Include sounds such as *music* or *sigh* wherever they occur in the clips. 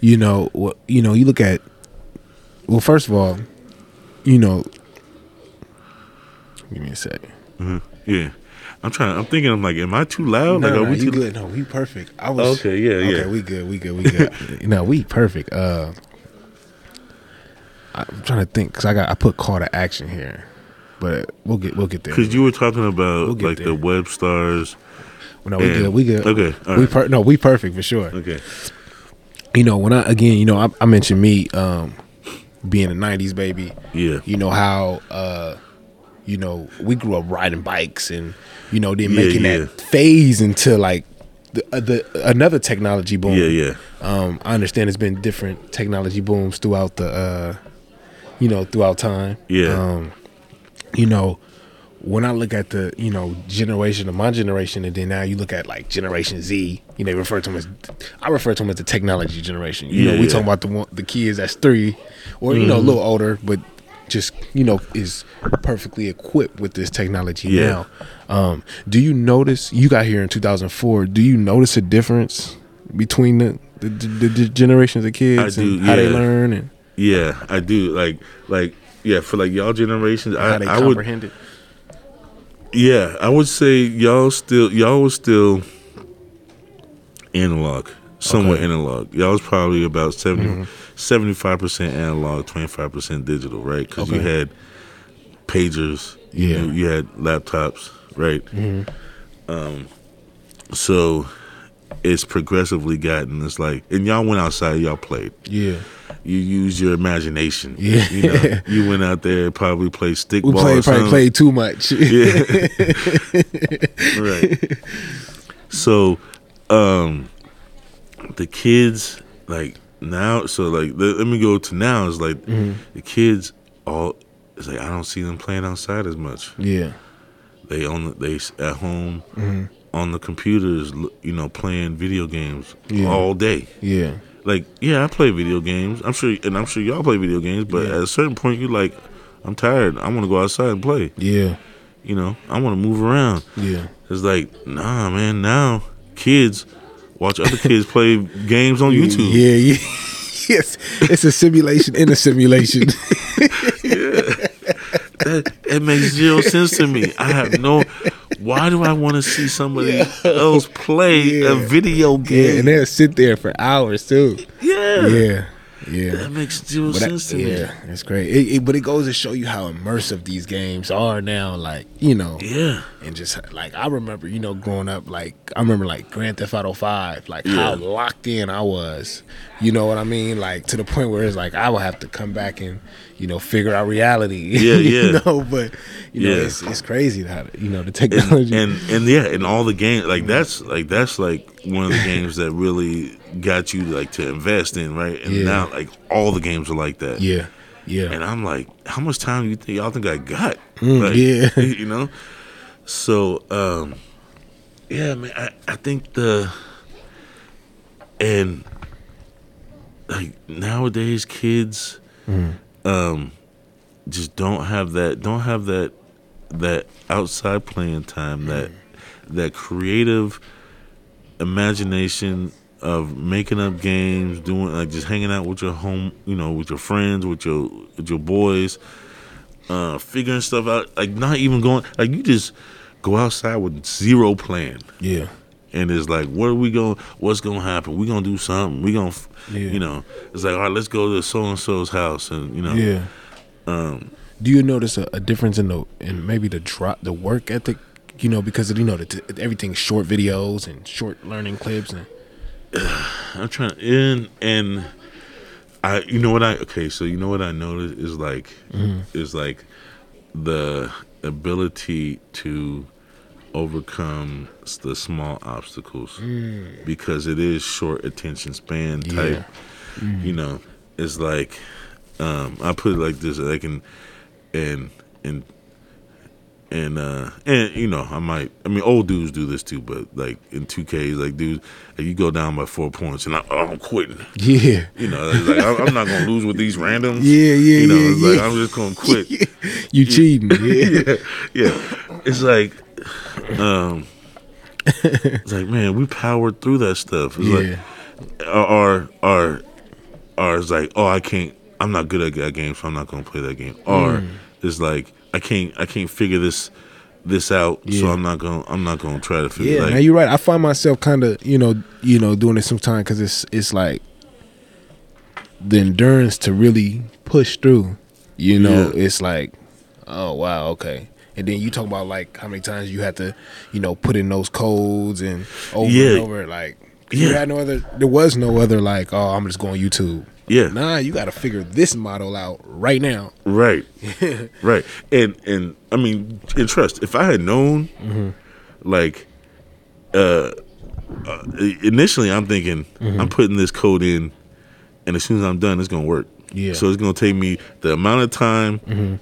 you know, you know, you look at. Well, first of all, you know, give me a second. Yeah. I'm trying. I'm thinking. I'm like, am I too loud? like, no, are no, we too? good? No, we perfect. I was Okay, yeah, yeah. Okay, we good. We good. We good. *laughs* no, we perfect. Uh, I'm trying to think because I got I put call to action here, but we'll get we'll get there. Because you were talking about We'll like there. the web stars. no, we good. We good. Okay, we per- no, we perfect for sure. Okay. You know, when I again, you know, I, I mentioned me um being a '90s baby. Yeah. You know how uh you know we grew up riding bikes and you know then Yeah, making yeah. that phase into like the, uh, the another technology boom. Yeah, yeah. Um, I understand there's been different technology booms throughout the, uh, you know, throughout time. Yeah. Um, you know, when I look at the, you know, generation of my generation, and then now you look at like Generation Z, you know, they refer to them as, I refer to them as the technology generation. You know, we yeah. talking about the one, the kids that's three, or you know, Mm-hmm. a little older, but just you know is perfectly equipped with this technology Yeah. now. Um, do you notice you got here in 2004? Do you notice a difference between the the, the, the generations of kids I and how they learn and Yeah, I do. Like, like, yeah, for like y'all generations, I, I would, comprehend it? yeah, I would say y'all still, y'all was still analog, somewhat Okay. analog. Y'all was probably about 75 percent analog, twenty five percent digital, right? Because you had pagers, you Yeah. knew- you had laptops, right? Um, so it's progressively gotten. It's like, and y'all went outside, y'all played. Yeah, you use your imagination. Yeah. You know, *laughs* you went out there probably played stickball. we played probably played too much. Yeah. *laughs* *laughs* right. So, um, the kids like now. So like, let, let me go to now. Is like Mm-hmm. the kids all. It's like I don't see them playing outside as much. yeah, They on the, they at home Mm-hmm. on the computers. You know, playing video games Yeah. all day. yeah, like yeah, I play video games. I'm sure, and I'm sure y'all play video games. But Yeah. at a certain point, you're like, I'm tired. I want to go outside and play. yeah, You know, I want to move around. yeah. It's like, nah, man. Now kids watch other kids play games on YouTube. Yeah, yeah. *laughs* yes, it's a simulation in a simulation. *laughs* That it makes zero sense to me. I have no. Why do I want to see somebody else play a Yeah. video yeah, game? and they'll sit there for hours too. yeah, Yeah, yeah. that makes zero But sense to me. yeah, that's great. It, it- but it goes to show you how immersive these games are now. Like you know, Yeah, and just like I remember, you know, growing up, like I remember like Grand Theft Auto Five, like how locked in I was. You know what I mean? Like to the point where it's like I will have to come back and you know figure out reality. *laughs* Yeah, you yeah. know, but you know, Yeah. it's it's crazy how you know the and, technology. and and yeah, and all the games like that's like that's like one of the *laughs* games that really got you like to invest in, right? And Yeah. now like all the games are like that. yeah, yeah, And I'm like, how much time do you think y'all think I got? Mm, like, yeah. *laughs* you know. So um, yeah, man, I, I think the and like nowadays kids Mm. um just don't have that don't have that that outside playing time that that creative imagination of making up games doing like just hanging out with your home you know with your friends with your with your boys uh figuring stuff out like not even going like you just go outside with zero plan yeah, and it's like what are we going what's going to happen we going to do something we going to Yeah. you know it's like all right let's go to so and so's house and you know yeah. um Do you notice a, a difference in the in maybe the drop the work ethic? You know, because of, you know the, t- everything's short videos and short learning clips and *sighs* I'm trying and and I you know what I okay so you know what I noticed is like is like the ability to overcome the small obstacles. Because it is short attention span type you know it's like um I put it like this like in and and and uh and you know I might I mean old dudes do this too but like in 2Ks like dude, like you go down by four points and I, oh, I'm quitting. Yeah, you know like I'm I'm not gonna lose with these randoms. *laughs* Yeah, yeah, you know yeah, it's like. I'm just gonna quit. *laughs* You cheating. *laughs* Yeah, yeah, yeah. It's like, um, it's like, man, we powered through that stuff. It's yeah, like, or, or, or it's like, oh, I can't. I'm not good at that game, so I'm not gonna play that game. Or Mm. it's like, I can't. I can't figure this this out, so I'm not gonna. I'm not gonna try to figure. Yeah, like, now you're right. I find myself kind of, you know, you know, doing it sometimes because it's it's like the endurance to really push through. You know, Yeah. it's like, oh wow, okay. And then you talk about like how many times you had to, you know, put in those codes and over Yeah. and over. Like, you had no other. There was no other like, oh, I'm just going YouTube. Yeah. Nah, you got to figure this model out right now. Right. *laughs* right. And and I mean, and trust. If I had known, Mm-hmm. like, uh, uh, initially, I'm thinking Mm-hmm. I'm putting this code in, and as soon as I'm done, it's gonna work. Yeah. So it's gonna take me the amount of time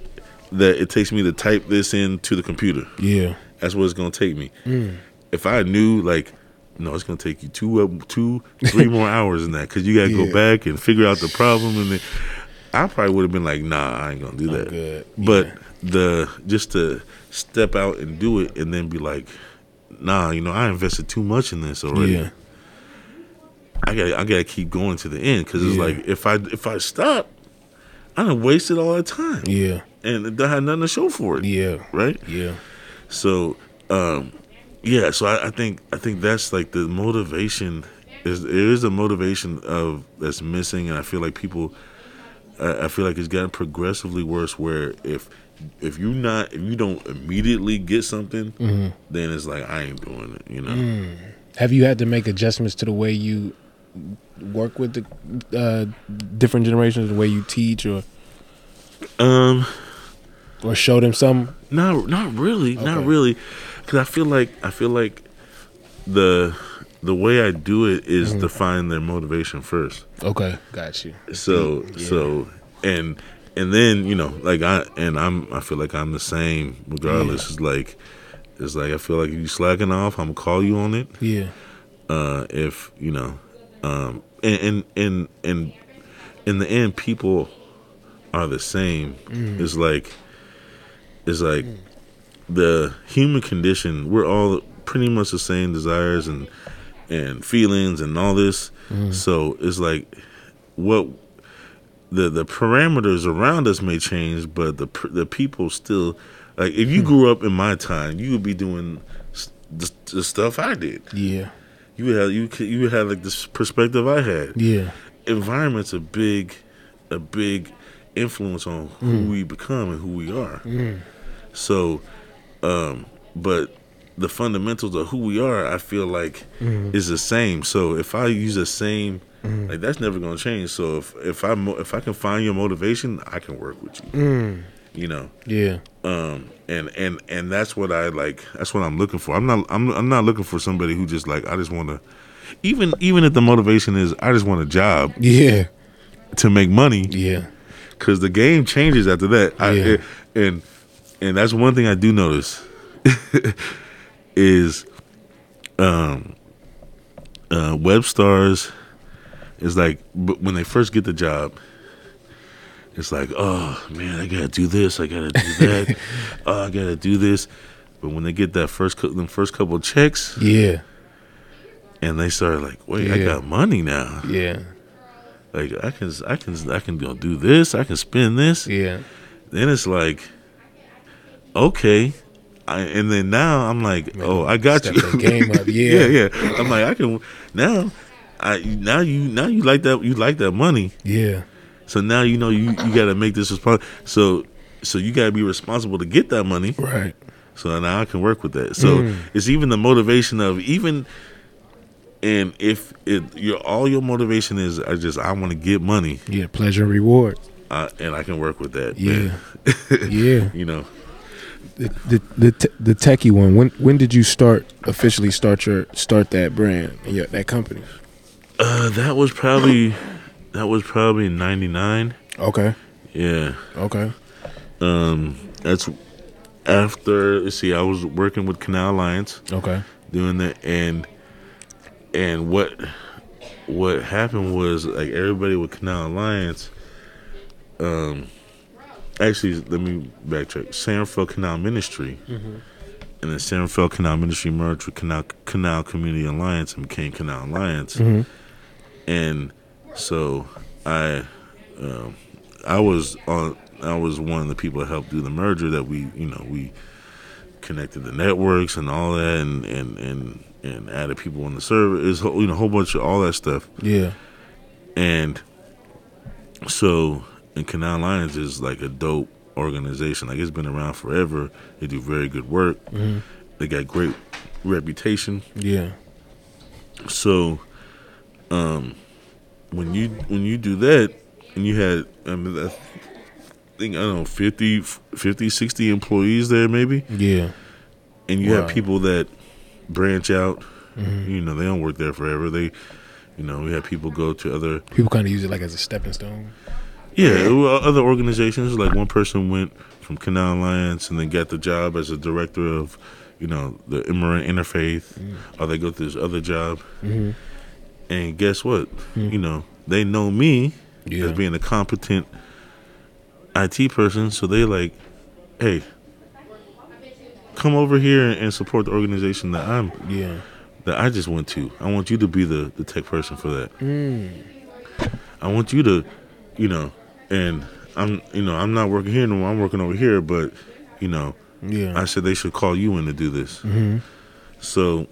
that it takes me to type this into the computer. Yeah. That's what it's gonna take me. Mm. If I knew, like, no, it's gonna take you two, uh, two, three more *laughs* hours in that because you gotta Yeah. go back and figure out the problem, and then I probably would have been like, nah, I ain't gonna do that. But the just to step out and do it, and then be like, nah, you know, I invested too much in this already. Yeah. I got, to I gotta keep going to the end because it's like if I if I stop, I done wasted all that time, Yeah. And I had nothing to show for it. Yeah. Right. Yeah. So, um, yeah. So I, I think I think that's like the motivation is there is a motivation of that's missing, and I feel like people, I, I feel like it's gotten progressively worse. Where if if you not if you don't immediately get something, Mm-hmm. then it's like I ain't doing it. You know. Have you had to make adjustments to the way you work with the uh, different generations, the way you teach, or Um, or show them some? not not really, not really, because I feel like I feel like the the way I do it is Mm-hmm. to find their motivation first. Okay, got you. so Yeah. so and and then you know like i and i'm i feel like i'm the same regardless it's like it's like i feel like if you slacking off i'm gonna call you on it Yeah, uh if you know um and and and, and in the end people are the same it's like it's like the human condition. We're all pretty much the same desires and and feelings and all this. Mm-hmm. So it's like what the the parameters around us may change but the the people still like if you hmm. grew up in my time you would be doing the, the stuff i did. Yeah, you would have you could, you would have like this perspective i had. Yeah, environment's a big a big influence on who hmm. we become and who we are hmm. So um but the fundamentals of who we are i feel like is the same. So if i use the same like that's never going to change. So if if i mo- if i can find your motivation i can work with you. You know? Yeah, um and and and that's what i like that's what i'm looking for. I'm not i'm, I'm not looking for somebody who just like i just want to even even if the motivation is i just want a job yeah, to make money yeah, because the game changes after that. I, Yeah. and and that's one thing i do notice *laughs* is um uh web stars is like but when they first get the job it's like oh man i gotta do this i gotta do *laughs* that oh i gotta do this. But when they get that first them first couple of checks yeah, and they start like wait i got money now. Yeah, like i can i can i can go do this i can spend this. Yeah, then it's like, okay, I, and then now I'm like, oh, I got you. game up, *laughs* yeah, yeah. yeah. I'm like, I can now. I now you now you like that you like that money. yeah, So now you know you you got to make this response. So so you got to be responsible to get that money. right, So now I can work with that. So Mm. it's even the motivation of even. And if it, your all your motivation is, I just I want to get money, yeah, pleasure and reward. uh, and I can work with that. Yeah, man. *laughs* yeah. you know. The the the, te- the techie one. When when did you start officially start your start that brand and your, that company? Uh, that was probably that was probably '99. Okay, Yeah. okay, Um, that's after. Let's see, I was working with Canal Alliance okay, doing that, and and what what happened was like everybody with Canal Alliance. Um, actually, let me backtrack. San Rafael Canal Ministry. And then San Rafael Canal Ministry merged with Canal Canal Community Alliance and became Canal Alliance. Mhm. And so I um, I was on I was one of the people that helped do the merger that we you know we connected the networks and all that and and and, and added people on the server is you know a whole bunch of all that stuff Yeah. and so and Canal Alliance is like a dope organization. Like it's been around forever. They do very good work. They got great reputation. Yeah. so um when you when you do that and you had I mean I think I don't know 50 50 60 employees there maybe? Yeah. and you Wow. have people that branch out. You know they don't work there forever. They you know we have people go to other People kind of use it like as a stepping stone. Yeah well, other organizations like one person went from canal alliance and then got the job as a director of you know the immigrant interfaith or they go to this other job Mm-hmm. and guess what you know they know me Yeah. as being a competent IT person so they like hey come over here and support the organization that I'm Yeah. that I just went to. I want you to be the, the tech person for that. Mm. I want you to, you know, and I'm, you know, I'm not working here no more. I'm working over here, but, you know, Yeah. I said they should call you in to do this. mm-hmm. So,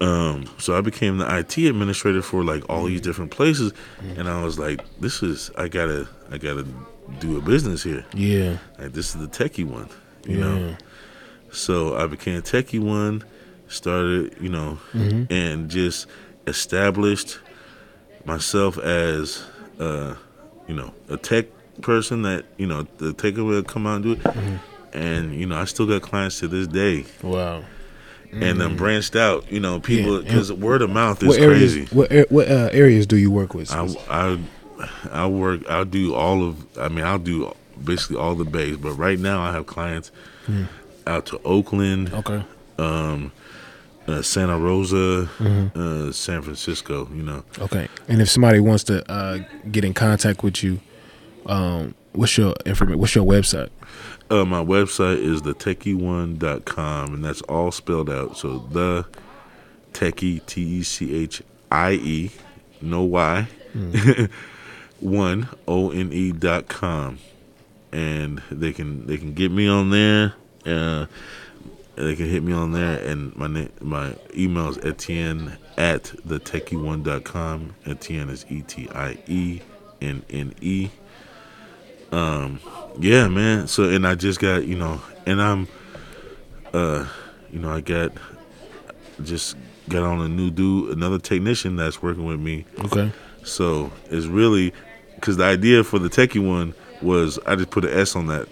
um, so I became the IT administrator for like all these different places, and I was like, this is I gotta, I gotta do a business here. Yeah. Like this is the techie one, you yeah. know. So I became techie one, started, you know, Mhm. and just established myself as, uh, you know, a tech person that you know the tech will come out and do it. Mm-hmm. And you know, I still got clients to this day, Wow. and then branched out. You know, people Mm. Yeah, because word of mouth is What areas? crazy. What what uh, areas do you work with? I, I I work. I'll do all of. I mean, I'll do basically all the bays. But right now, I have clients Hmm. out to Oakland, okay. um, uh, Santa Rosa, Mm-hmm. uh, San Francisco. You know, Okay. And if somebody wants to uh, get in contact with you, um, what's your information? What's your website? uh, my website is thetechie1.com, and that's all spelled out. So the techie T E C H I E, no Y, *laughs* one O N E dot com, and they can they can get me on there. They can hit me on there, and my na- my email is Etienne at the techie1 dot com. Etienne is E T I E N N E. Um, yeah, man. So, and I just got you know, and I'm, uh, you know, I got just got on a new dude, another technician that's working with me. Okay. So it's really because the idea for the techie one was I just put an S on that,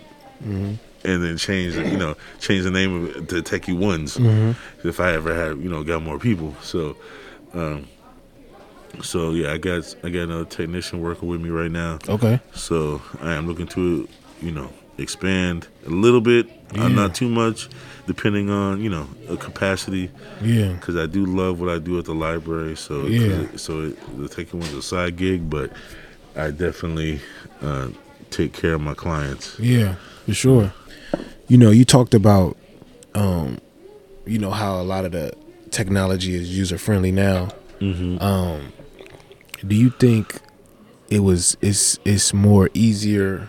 and then change you know change the name of it to techie ones if I ever had you know got more people. So, um, so yeah, I got I got another technician working with me right now. Okay. So I am looking to you know expand a little bit, uh, not too much, depending on you know a capacity Yeah. because I do love what I do at the library. So Yeah. so it, the techie one's a side gig, but I definitely uh, take care of my clients. Yeah. For sure. You know, you talked about, um, you know how a lot of the technology is user friendly now. Mm-hmm. Um, do you think it was it's it's more easier?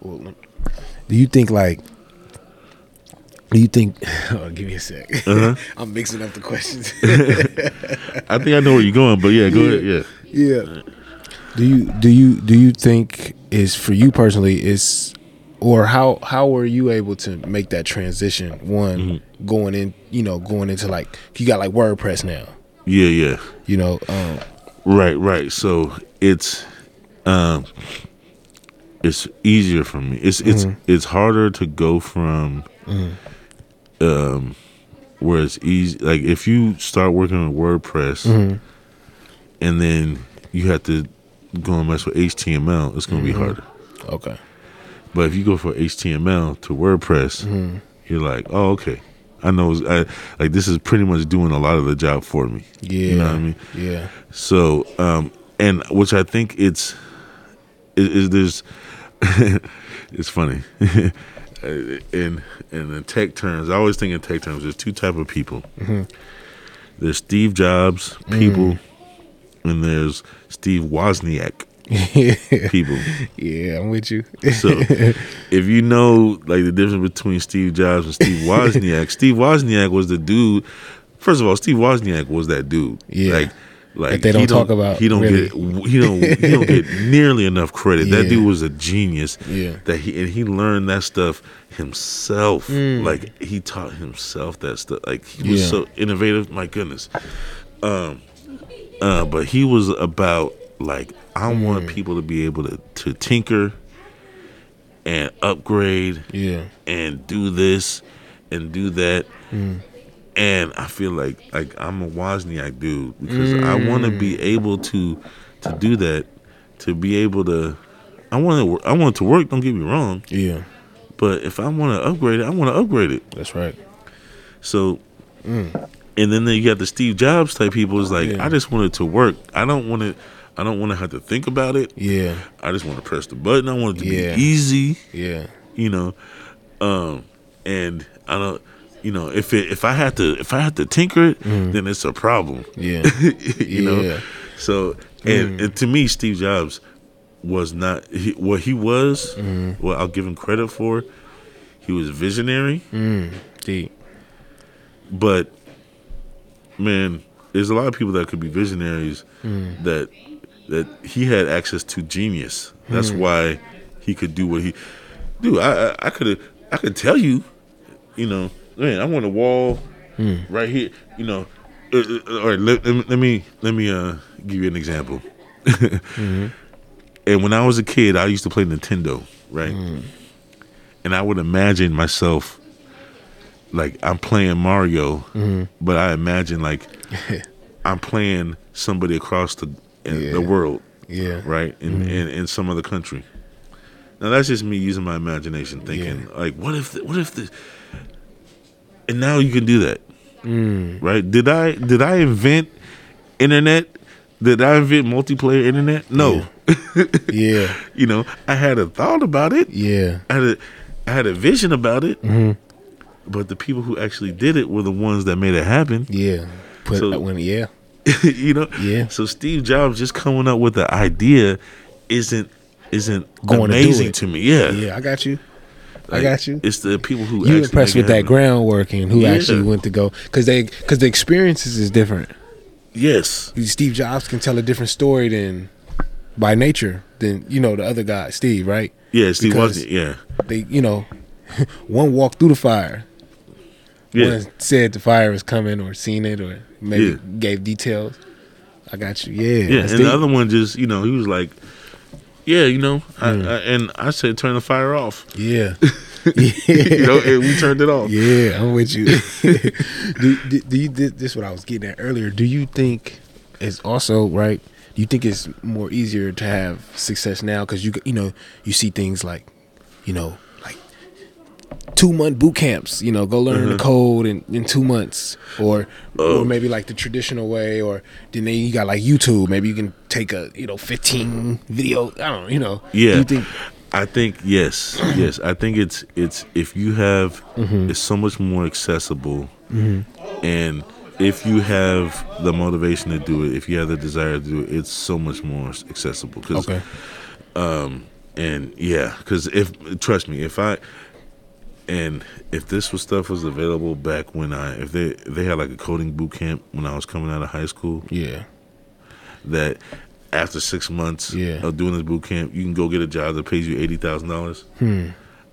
Well, do you think like? Do you think? *laughs* Oh, give me a sec. Uh-huh. *laughs* I'm mixing up the questions. *laughs* I think I know where you're going, but yeah, go Yeah. ahead. Yeah. yeah. Do you do you do you think is for you personally is or how how were you able to make that transition one Mm-hmm. going in you know going into like you got like WordPress now Yeah, yeah. you know um Right, right. So it's um it's easier for me. It's it's Mhm. it's harder to go from um where it's easy like if you start working with WordPress mhm. and then you have to go and mess with HTML, it's gonna Mm-hmm. be harder. okay But if you go from HTML to WordPress, Mhm. you're like, oh, okay. I know, I, like this is pretty much doing a lot of the job for me. yeah You know what I mean? yeah So, um, and which I think it's is, is there's *laughs* it's funny *laughs* in in the tech terms. I always think in tech terms. There's two type of people. Mhm. There's Steve Jobs people, and there's Steve Wozniak *laughs* people. yeah, I'm with you. So *laughs* if you know like the difference between Steve Jobs and Steve *laughs* Wozniak, Steve Wozniak was the dude. First of all, Steve Wozniak was that dude. Yeah. Like like That they don't he talk about, He don't really. get he don't he don't get nearly enough credit. That dude was a genius. Yeah. That he and he learned that stuff himself. Mm. Like he taught himself that stuff. Like he was Yeah. so innovative. My goodness. Um uh but he was about like I Mm. want people to be able to, to tinker and upgrade yeah, and do this and do that. Mm. And I feel like like I'm a Wozniak dude because I want to be Mm. able to to do that, to be able to. I want to I want it to work. Don't get me wrong, yeah. but if I want to upgrade it, I want to upgrade it. That's right. So, and then you got the Steve Jobs type people. Is like Mm. Yeah. I just want it to work. I don't want it. I don't want to have to think about it. Yeah, I just want to press the button. I want it to Yeah. be easy. yeah, you know um and i don't you know if it if i had to if i had to tinker it mm. then it's a problem. Yeah, *laughs* you know? So and, mm. and to me steve jobs was not he, what he was mm. what i'll give him credit for he was visionary. Deep. but man there's a lot of people that could be visionaries that that he had access to genius. That's why he could do what he dude i i, I could i could tell you you know man i want a wall right here you know uh, uh, all right let, let, me- let me uh give you an example. *laughs* And when i was a kid i used to play nintendo right? And i would imagine myself like I'm playing Mario, but I imagine like *laughs* I'm playing somebody across the in Yeah. the world, Yeah, right? In, mm-hmm. in in some other country. Now that's just me using my imagination, thinking like, what if, the, what if the, and now you can do that, mm. right? Did I did I invent internet? Did I invent multiplayer internet? No, *laughs* yeah, you know I had a thought about it. yeah, I had a, I had a vision about it, mm-hmm. but the people who actually did it were the ones that made it happen. yeah. Put So- when yeah, *laughs* you know, Yeah. So Steve Jobs just coming up with the idea isn't isn't Going to amazing it. to, me. Yeah, yeah. I got you. I got you. It's the people who You impressed with that happen. groundwork and who Yeah. actually went to go because they because the experiences is different. Yes, Steve Jobs can tell a different story than by nature than you know the other guy, Steve. Right? yeah. Steve Wozniak. Yeah, They you know *laughs* one walked through the fire. Yeah. One said the fire was coming or seen it or maybe Yeah. gave details. I got you. Yeah. Yeah, and deep. the other one just you know he was like, yeah, you know, I, Mm. I, and I said turn the fire off. Yeah. *laughs* you know, and we turned it off. Yeah, I'm with you. *laughs* do, do, do you this, is what I was getting at earlier. Do you think it's also right? Do you think it's more easier to have success now because you you know you see things like you know two month boot camps. You know, go learn the mm-hmm. code in, in two months, or or maybe like the traditional way, or then you got like YouTube. Maybe you can take a you know 15 video. I don't know. You know. Do Yeah. You think? I think yes, *clears throat* yes. I think it's it's if you have Mm-hmm. it's so much more accessible, mm-hmm. and if you have the motivation to do it, if you have the desire to do it, it's so much more accessible. Cause, Okay. Um, and yeah, because if trust me, if I and if this was stuff was available back when I if they they had like a coding boot camp when I was coming out of high school, Yeah. that after six months Yeah. of doing this boot camp, you can go get a job that pays you eighty thousand dollars. Hmm.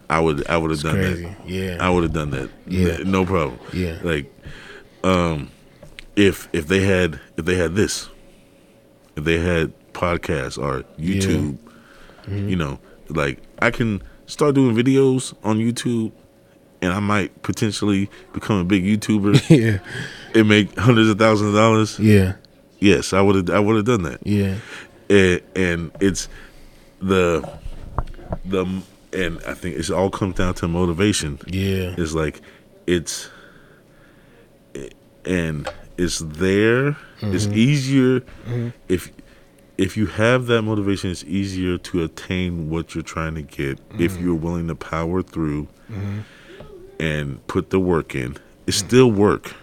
I would I would have done Crazy. that. Yeah. I would have done that. Yeah. No problem. Yeah. like, um, if if they had if they had this, if they had podcasts or YouTube, Mm-hmm. you know, like I can start doing videos on YouTube. And I might potentially become a big YouTuber *laughs* yeah. and make hundreds of thousands of dollars. Yeah. Yes, I would have. I would have done that Yeah. and, and it's the the and I think it all comes down to motivation. Yeah. It's like it's and it's there. It's Mm-hmm. easier if if you have that motivation. It's easier to attain what you're trying to get if Mm-hmm. you're willing to power through and put the work in. It's still work.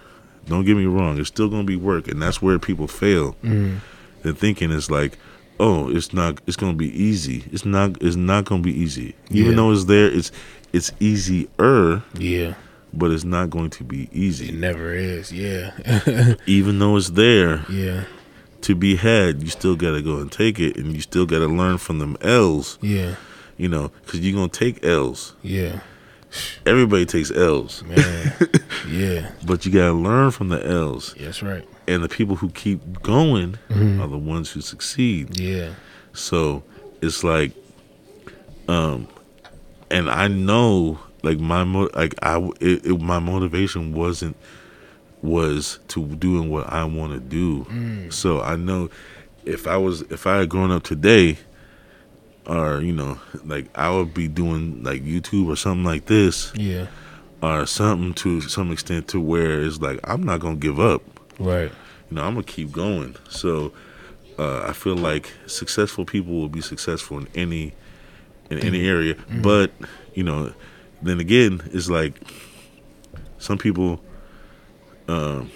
Don't get me wrong. It's still going to be work, and that's where people fail. Mm. The thinking is like, oh, it's not. It's gonna be easy. It's not. It's not gonna be easy. Even Yeah. though it's there, it's it's easier, Yeah. but it's not going to be easy. It never is. Yeah. *laughs* Even though it's there yeah. to be had, you still gotta go and take it, and you still gotta learn from them L's. Yeah. You know, because you're gonna take L's. Yeah. Everybody takes L's, Man. yeah. *laughs* but you gotta learn from the L's. That's right. And the people who keep going Mhm. are the ones who succeed. Yeah. So it's like, um, and I know like my mo- like I it, it, my motivation wasn't was to doing what I want to do. So I know if I was if I had grown up today, or you know, like I would be doing like YouTube or something like this, Yeah. or something to some extent to where it's like I'm not gonna give up Right. you know, I'm gonna keep going. So uh, I feel like successful people will be successful in any in any area. But you know, then again, it's like some people, um,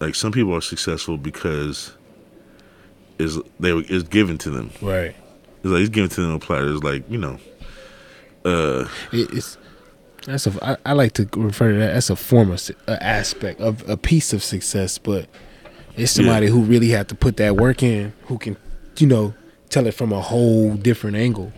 like some people are successful because is they were- is given to them. Right. It's like it's given to them on a platter. It's like you know, uh, it's that's a I, I like to refer to that as a form of a aspect of a piece of success, but it's somebody who really had to put that work in, who can, you know, tell it from a whole different angle.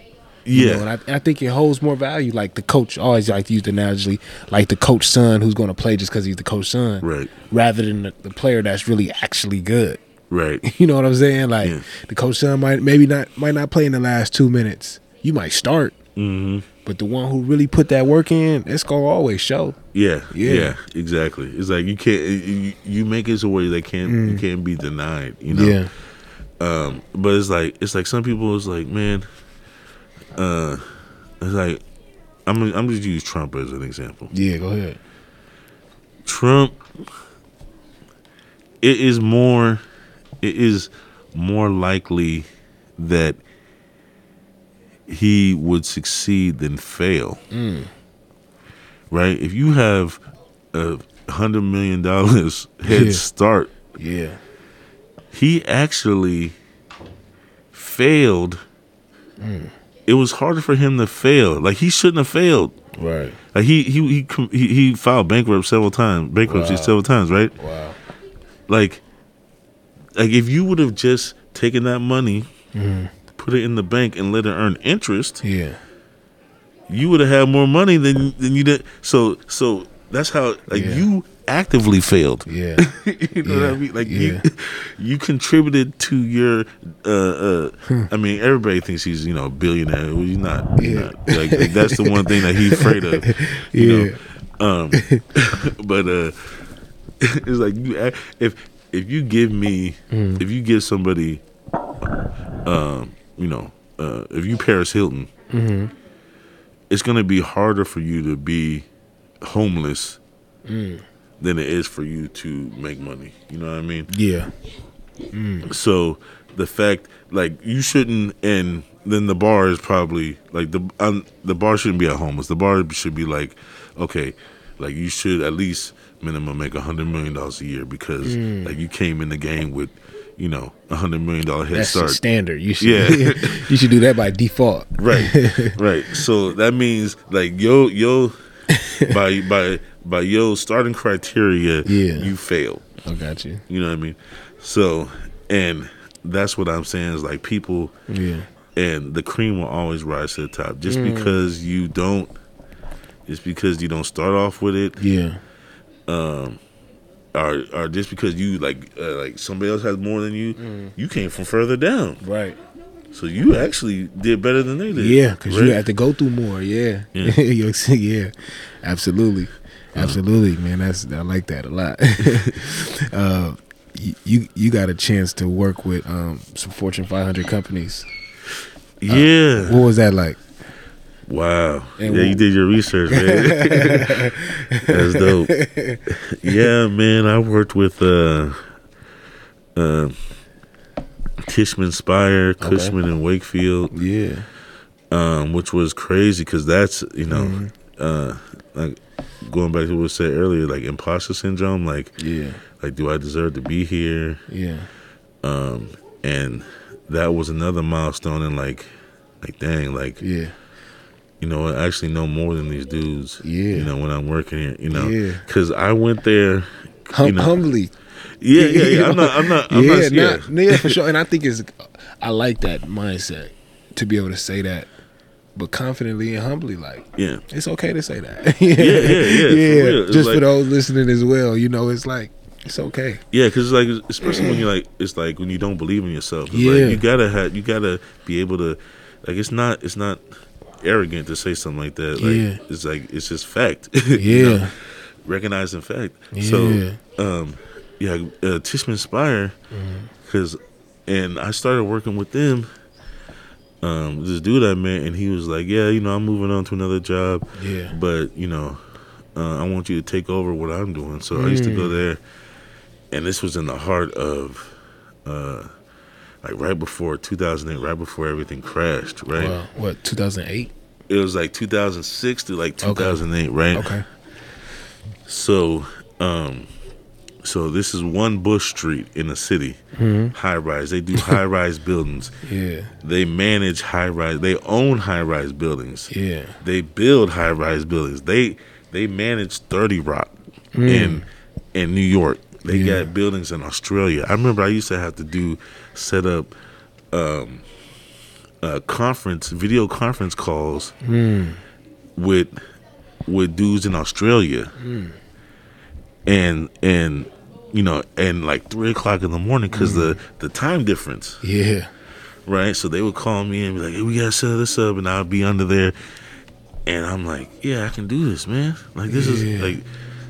You yeah, know, and I, I think it holds more value. Like the coach I always like to use the analogy, like the coach son who's going to play just because he's the coach son, right, rather than the, the player that's really actually good. Right, *laughs* You know what I'm saying? Like Yeah. the coach son might maybe not might not play in the last two minutes. You might start, hmm but the one who really put that work in, it's gonna always show. Yeah, Yeah. yeah, exactly. It's like you can't you, you make it so where they can't you can't be denied. You know. Yeah, Um, but it's like it's like some people is like, man, uh, it's like I'm I'm just use Trump as an example. yeah. Go ahead. Trump, it is more, it is more likely that he would succeed than fail. Mm. Right? If you have a hundred million dollars *laughs* head Yeah. start, Yeah, he actually failed. Mm. It was harder for him to fail. Like he shouldn't have failed. right. Like he he he he, he filed bankrupt several times, bankruptcy Wow. several times, right? Wow. Like, like if you would have just taken that money, put it in the bank, and let it earn interest, Yeah, you would have had more money than than you did. So so that's how like Yeah. you actively failed. yeah, *laughs* you know what I mean? Like yeah. you, *laughs* you contributed to your. Uh, uh, I mean, everybody thinks he's you know a billionaire. Well, he's not. Yeah. not. Like, like, that's the one thing that he's afraid of. *laughs* You Yeah. know? Um, but uh, it's like you act- if if you give me Mm. if you give somebody, um, you know, uh, if you Paris Hilton, Mm-hmm. it's gonna be harder for you to be homeless Mm. than it is for you to make money. You know what I mean? yeah, So the fact, like, you shouldn't, and then the bar is probably like the um, the bar shouldn't be at homeless. The bar should be like, okay, like you should at least minimum make a hundred million dollars a year because like you came in the game with, you know, a hundred million dollar head that's start. standard. You should, Yeah. *laughs* you should do that by default. Right, *laughs* right. So that means like yo yo *laughs* by by by yo starting criteria, Yeah. you fail. I got you. You know what I mean? So and that's what I'm saying is like people Yeah, and the cream will always rise to the top. Just Mm. because you don't just because you don't start off with it yeah, or or just because you like uh, like somebody else has more than you, Mm. you came from further down. right. So you actually did better than they did. Yeah, because right? you had to go through more. Yeah, Yeah. *laughs* yeah, yeah. absolutely, absolutely, man. That's I like that a lot. *laughs* uh, you you got a chance to work with um, some Fortune 500 companies. Yeah. What was that like? Wow. And yeah, wh- you did your research, man. *laughs* That's dope. Yeah, man. I worked with uh uh Tishman Speyer, Cushman and Wakefield, Yeah, um, which was crazy because that's you know, Mm-hmm. uh, like going back to what was said earlier, like imposter syndrome. Like, yeah, like do I deserve to be here? yeah, Um, and that was another milestone. And like, like dang, like Yeah. You know, I actually know more than these dudes. Yeah. You know, when I'm working here, you know, Yeah. because I went there. Hum- you know, humbly. yeah, yeah, yeah. I'm not. I'm not. I'm yeah, not. Yeah, not- yeah, for *laughs* sure. And I think it's, I like that mindset to be able to say that, but confidently and humbly, like yeah. it's okay to say that. yeah, yeah, yeah, *laughs* for real. Just like- for those listening as well, you know, it's like it's okay. Yeah, because like especially when you're like it's like when you don't believe in yourself. It's Yeah. like you gotta have you gotta be able to like it's not it's not arrogant to say something like that. Like Yeah. it's like it's just fact. Yeah, *laughs* you know, recognizing fact. Yeah. So um yeah, uh, Tishman Speyer Mm-hmm. because and I started working with them. Um, this dude I met, and he was like, "Yeah, you know, I'm moving on to another job, yeah, but you know, uh, I want you to take over what I'm doing. So I used to go Mm. there, and this was in the heart of, uh, like right before 2008, right before everything crashed. Right. What 2008? it was like 2006 to like 2008. Right. Okay. So, um, so this is one Bush Street in the city, Mm-hmm. high rise. They do high *laughs* rise buildings. Yeah, They manage high rise. They own high rise buildings. yeah, they build high rise buildings. They they manage Thirty Rock in in New York. They Mm. Yeah. got buildings in Australia. I remember I used to have to do set up um, uh, conference video conference calls Mm. with with dudes in Australia, and and you know and like three o'clock in the morning because the the time difference yeah, right? So they would call me and be like, hey, "We gotta set this up," and I'll be under there, and I'm like, "Yeah, I can do this, man. Like this Yeah. is like,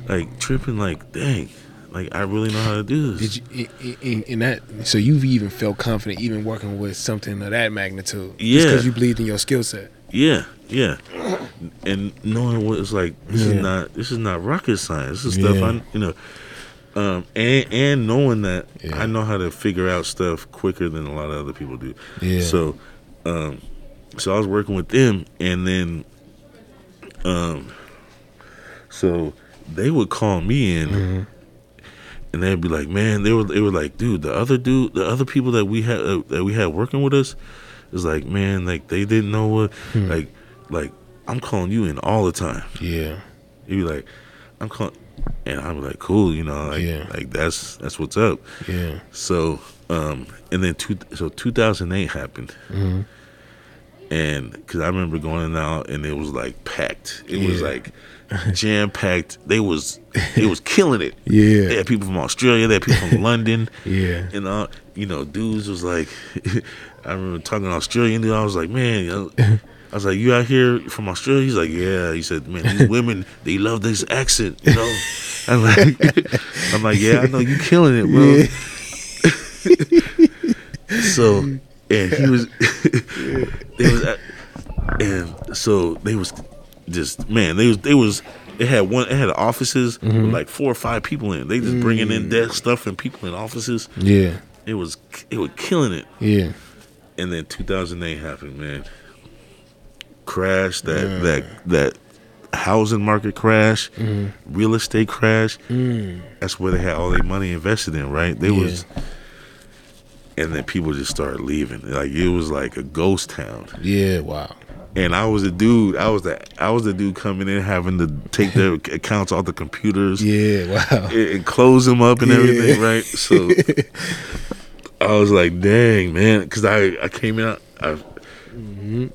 like tripping. Like, dang, like I really know how to do this." Did you in, in, in that? So you've even felt confident, even working with something of that magnitude, Yeah. because you believed in your skill set. yeah, yeah, and knowing what it's like, this Yeah. is not this is not rocket science. This is stuff Yeah. I, you know. Um, and and knowing that Yeah. I know how to figure out stuff quicker than a lot of other people do. Yeah. So, um, so I was working with them, and then, um, so they would call me in, Mm-hmm. And they'd be like, "Man, they were they were like, dude, the other dude, the other people that we had uh, that we had working with us, is like, man, like they didn't know what, Hmm. like, like I'm calling you in all the time. Yeah, You'd be like, I'm calling." And be like, cool, you know, like, Yeah. like that's that's what's up. yeah, So, um, and then two, so 2008 happened, Mm-hmm. And because I remember going out and it was like packed. It was like jam packed. They was it was *laughs* killing it. Yeah. they had people from Australia. They had people from *laughs* London. yeah, And uh, you know, dudes was like, *laughs* I remember talking to Australian dude. I was like, man, you know, I was like, you out here from Australia? He's like, yeah. He said, man, these women, they love this accent, you know. I'm like, I'm like, yeah, I know you killing it, bro. so, and he was, *laughs* they was, and so they was just man, they was they was. They had one. They had offices with mm-hmm. like four or five people in. They just bringing in mm. desk stuff and people in offices. yeah, It was it was killing it. yeah, And then 2008 happened, man. Crash that that that housing market crash, mm-hmm. real estate crash. Mm. That's where they had all their money invested in, right? They Yeah. was, and then people just started leaving. Like it was like a ghost town. yeah. Wow. And I was a dude. I was the I was the dude coming in having to take their *laughs* accounts off the computers Yeah, wow. and, and close them up and Yeah. everything, right? So *laughs* I was like, dang, man, because I, I came out. I, I mm-hmm.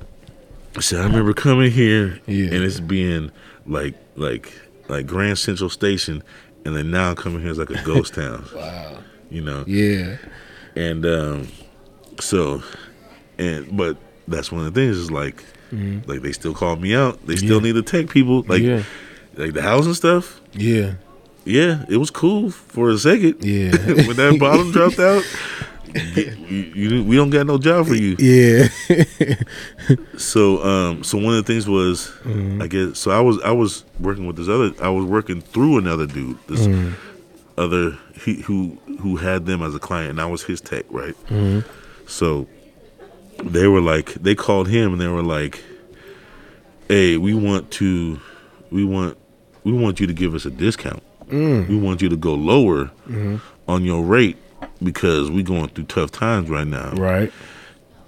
said, I remember coming here Yeah. and it's being like like like Grand Central Station, and then now coming here is like a ghost town, *laughs* Wow. you know. Yeah. And um, so, and but that's one of the things is like, like they still call me out. They still Mm-hmm. Yeah. need to tech people, like yeah. like the housing stuff. Yeah. Yeah, it was cool for a second. Yeah. *laughs* when that bottom dropped out, you, *laughs* you, we don't got no job for you. Yeah. *laughs* So, um, so one of the things was, Mm-hmm. I guess, so I was I was working with this other, I was working through another dude, this Mm-hmm. other he who who had them as a client, and I was his tech, right? Mm-hmm. So they were like, they called him and they were like, "Hey, we want to, we want, we want you to give us a discount. Mm. We want you to go lower Mm-hmm. on your rate because we're going through tough times right now. Right.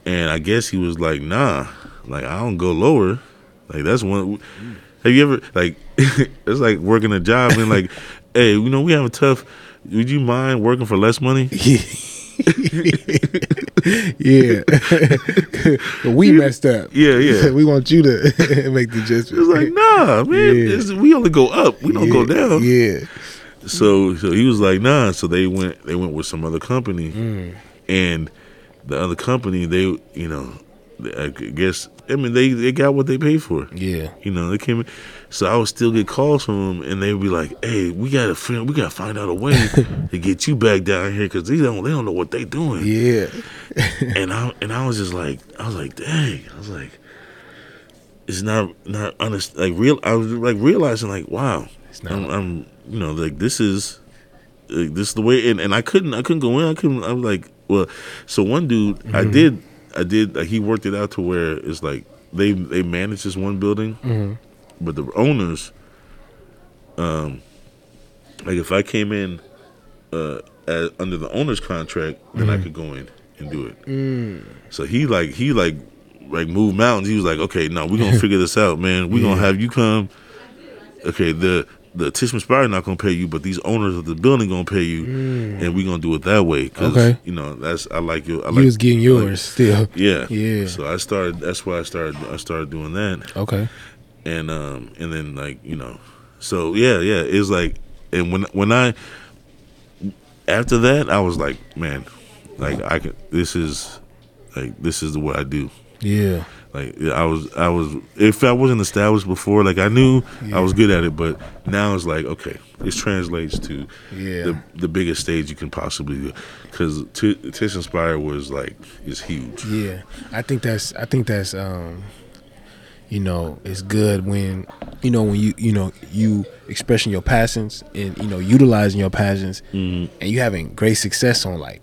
And I guess he was like, nah, like I don't go lower. Like that's one. Have you ever like? *laughs* it's like working a job and like, hey, you know we have a tough. Would you mind working for less money? *laughs* yeah. *laughs* yeah. we messed up. Yeah, yeah. *laughs* we want you to make the adjustment. It's like, nah, man. Yeah. we only go up. We don't yeah. go down. Yeah. So so he was like, nah. So they went they went with some other company, Mm. and the other company they you know I guess I mean they they got what they paid for. Yeah. You know they came. in. So I would still get calls from them, and they would be like, "Hey, we gotta fin- we gotta find out a way *laughs* to get you back down here because they don't they don't know what they're doing." Yeah. *laughs* and I and I was just like, I was like, dang, I was like, it's not not honest. Like real, I was like realizing like, wow, It's not- I'm, I'm you know like this is uh, this is the way, and, and I couldn't I couldn't go in. I couldn't. I was like, well, so one dude, I Mm-hmm. did I did like, he worked it out to where it's like they they manage this one building, Mm-hmm. But the owners, um, like if I came in, uh, as, under the owner's contract, then Mm-hmm. I could go in and do it. So he like he like like moved mountains. He was like, okay, no, we're gonna *laughs* figure this out, man. We're gonna have you come. Okay, the the Tishman Speyer not gonna pay you, but these owners of the building gonna pay you, and we're gonna do it that way. Cause, Okay. you know that's I like you. I You like, was getting yours still. yeah, Yeah. So I started. That's why I started. I started doing that Okay. And um and then like you know so yeah yeah it's like and when when i after that i was like man like i can this is like this is the what i do Yeah. like i was i was if i wasn't established before like i knew i was good at it but now it's like okay this translates to Yeah. the the biggest stage you can possibly do because Tishman Speyer was like is huge Yeah, I think that's I think that's um, you know, it's good when you know when you you know you expressing your passions and you know utilizing your passions mm-hmm. and you having great success on like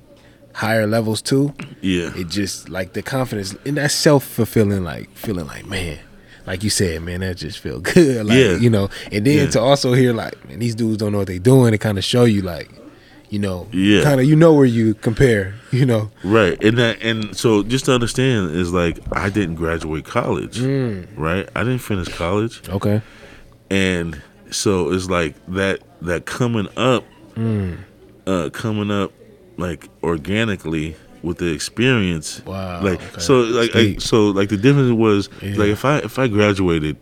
higher levels too. yeah It just like the confidence and that self fulfilling like feeling like man. Like you said, man, that just feel *laughs* good. Like, Yeah. you know, and then Yeah. to also hear like, man, these dudes don't know what they doing. It kind of show you like, you know, Yeah. kind of you know where you compare. *laughs* You know, Right, and that, and so just to understand is like I didn't graduate college, right? I didn't finish college, okay, and so it's like that that coming up, uh, coming up like organically with the experience. Wow, Like okay. so, like I, so, like the difference was Yeah. like if I if I graduated,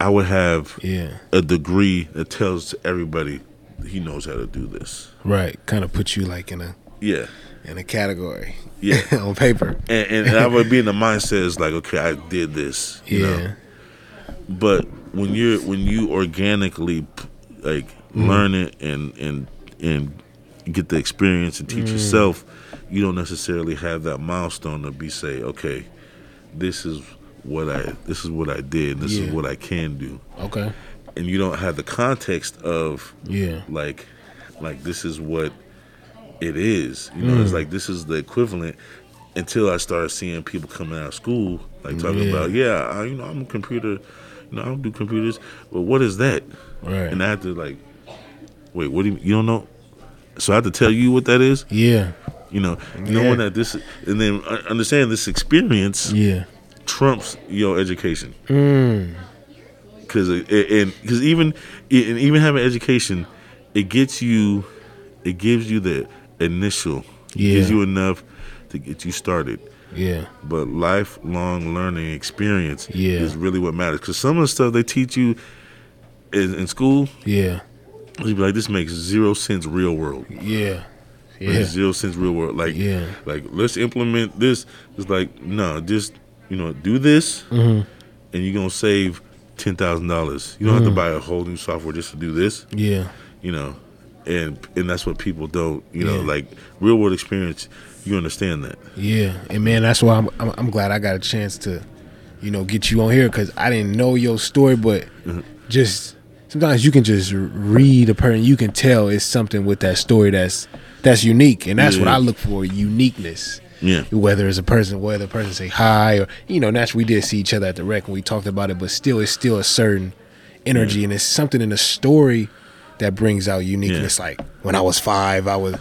I would have yeah. a degree that tells everybody he knows how to do this. Right, kind of put you like in a Yeah, in a category. Yeah. *laughs* on paper. and, and, and I would be in the mindset is like, okay, I did this, you yeah, know. But when you're when you organically like Mm-hmm. learn it and and and get the experience and Mm. teach yourself, you don't necessarily have that milestone to be say, okay, this is what I this is what I did, this is what I can do, okay, and you don't have the context of yeah, like like this is what it is. You know Mm. it's like this is the equivalent until i started seeing people coming out of school like talking Yeah. about yeah I, you know i'm a computer you know i don't do computers but what is that? Right, and i had to like wait what do you you don't know? So i have to tell you what that is? Yeah, you know knowing Yeah. that this and then uh, understand this experience yeah, trumps your education. Mm, because and because even and even having education, it gets you, it gives you the initial, it gives you enough to get you started. yeah, But lifelong learning experience Yeah. is really what matters. Because some of the stuff they teach you in, in school, yeah, you be like, this makes zero sense real world. yeah, Makes yeah, zero sense real world. Like, Yeah. like let's implement this. It's like no, just you know, do this, Mm-hmm. and you're gonna save ten thousand dollars. You don't have to buy a whole new software just to do this. yeah, you know, and and that's what people don't, you know, Yeah. like real world experience. You understand that? yeah. And man, that's why I'm, I'm I'm glad I got a chance to, you know, get you on here because I didn't know your story, but Mm-hmm. just sometimes you can just read a person, you can tell it's something with that story that's that's unique, and that's what I look for, uniqueness. Yeah, whether it's a person, whether a person say hi or you know, naturally we did see each other at the rec and we talked about it, but still, it's still a certain energy and it's something in the story that brings out uniqueness. Like when I was five, I was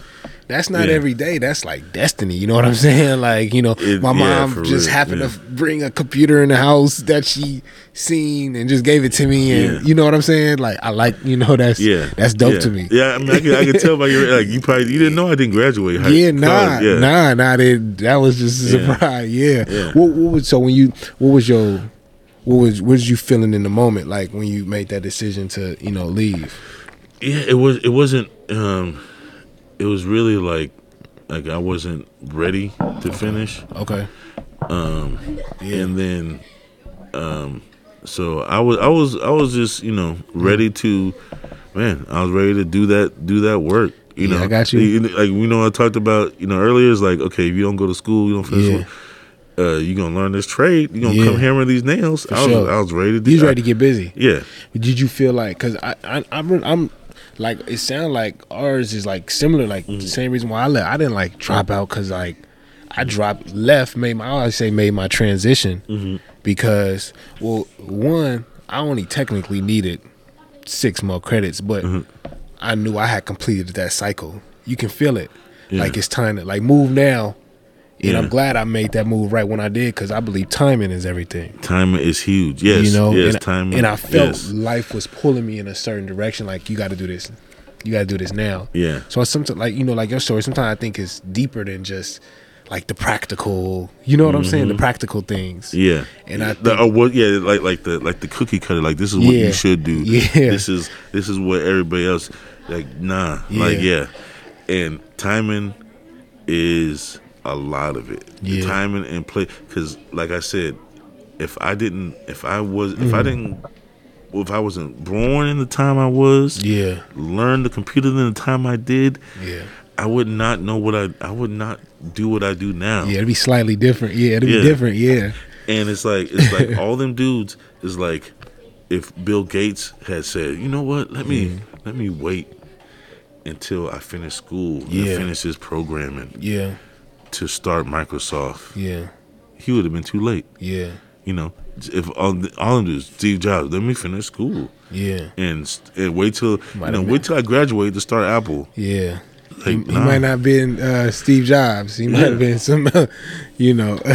that's not Yeah. every day. That's like destiny. You know what I'm *laughs* saying? Like you know, It- my mom for just real, happened yeah. to bring a computer in the house that she seen and just gave it to me, and Yeah. you know what I'm saying? Like I like you know that's Yeah, that's dope yeah. to me. Yeah, I mean, I can, I can tell by your like you probably you didn't know I didn't graduate. high- Yeah, nah, yeah. nah, nah. That that was just a Yeah. surprise. Yeah. Yeah. What, what was so when you? What was your? What was? What was you feeling in the moment? Like when you made that decision to you know leave? Yeah, it was. It wasn't. Um, it was really like, like I wasn't ready to finish, Okay. Um, Yeah. and then, um, so I was, I was, I was just, you know, ready to, man, I was ready to do that, do that work. You Yeah, know, I got you. Like you know, I talked about, you know, earlier. It's like, okay, if you don't go to school, you don't finish. Yeah. Uh, you gonna learn this trade. You gonna Yeah. come hammer these nails. I was, sure. I was ready to do. You ready to get busy. Yeah, Did you feel like? Cause I, I I'm I'm like it sounds like ours is like similar. Like Mm-hmm. the same reason why I left. I didn't like drop out because like I dropped left made my I always say made my transition Mm-hmm. because well one I only technically needed six more credits, but Mm-hmm. I knew I had completed that cycle. You can feel it. Yeah. Like it's time to like move now. And I'm glad I made that move right when I did because I believe timing is everything timing is huge. Yes, you know yes, and, timing. and i felt yes. life was pulling me in a certain direction like you got to do this you got to do this now Yeah. so sometimes like you know like your story sometimes i think is deeper than just like the practical you know what i'm saying the practical things Mm-hmm. Yeah, And I the, think- or what? Yeah, like like the like the cookie cutter. Like this is what Yeah. you should do. Yeah. this is this is what everybody else. Like nah, Yeah. like yeah, and timing is a lot of it. The timing and play because, like I said, if I didn't, if I was, if Mm. I didn't, if I wasn't born in the time I was, yeah learn the computer in the time I did, yeah I would not know what I. I would not do what I do now. yeah it'd be slightly different yeah it'd Yeah. be different yeah And it's like it's like *laughs* all them dudes is like if Bill Gates had said, you know what, let me Mm-hmm. let me wait until I finish school Yeah. and finish this programming yeah to start Microsoft, yeah he would have been too late. yeah You know, if all all them dudes, Steve Jobs, let me finish school yeah and and wait till Might you know wait till I graduate to start Apple. yeah Like, he, he might not have been uh, Steve Jobs. He might Yeah. have been some, you know. *laughs*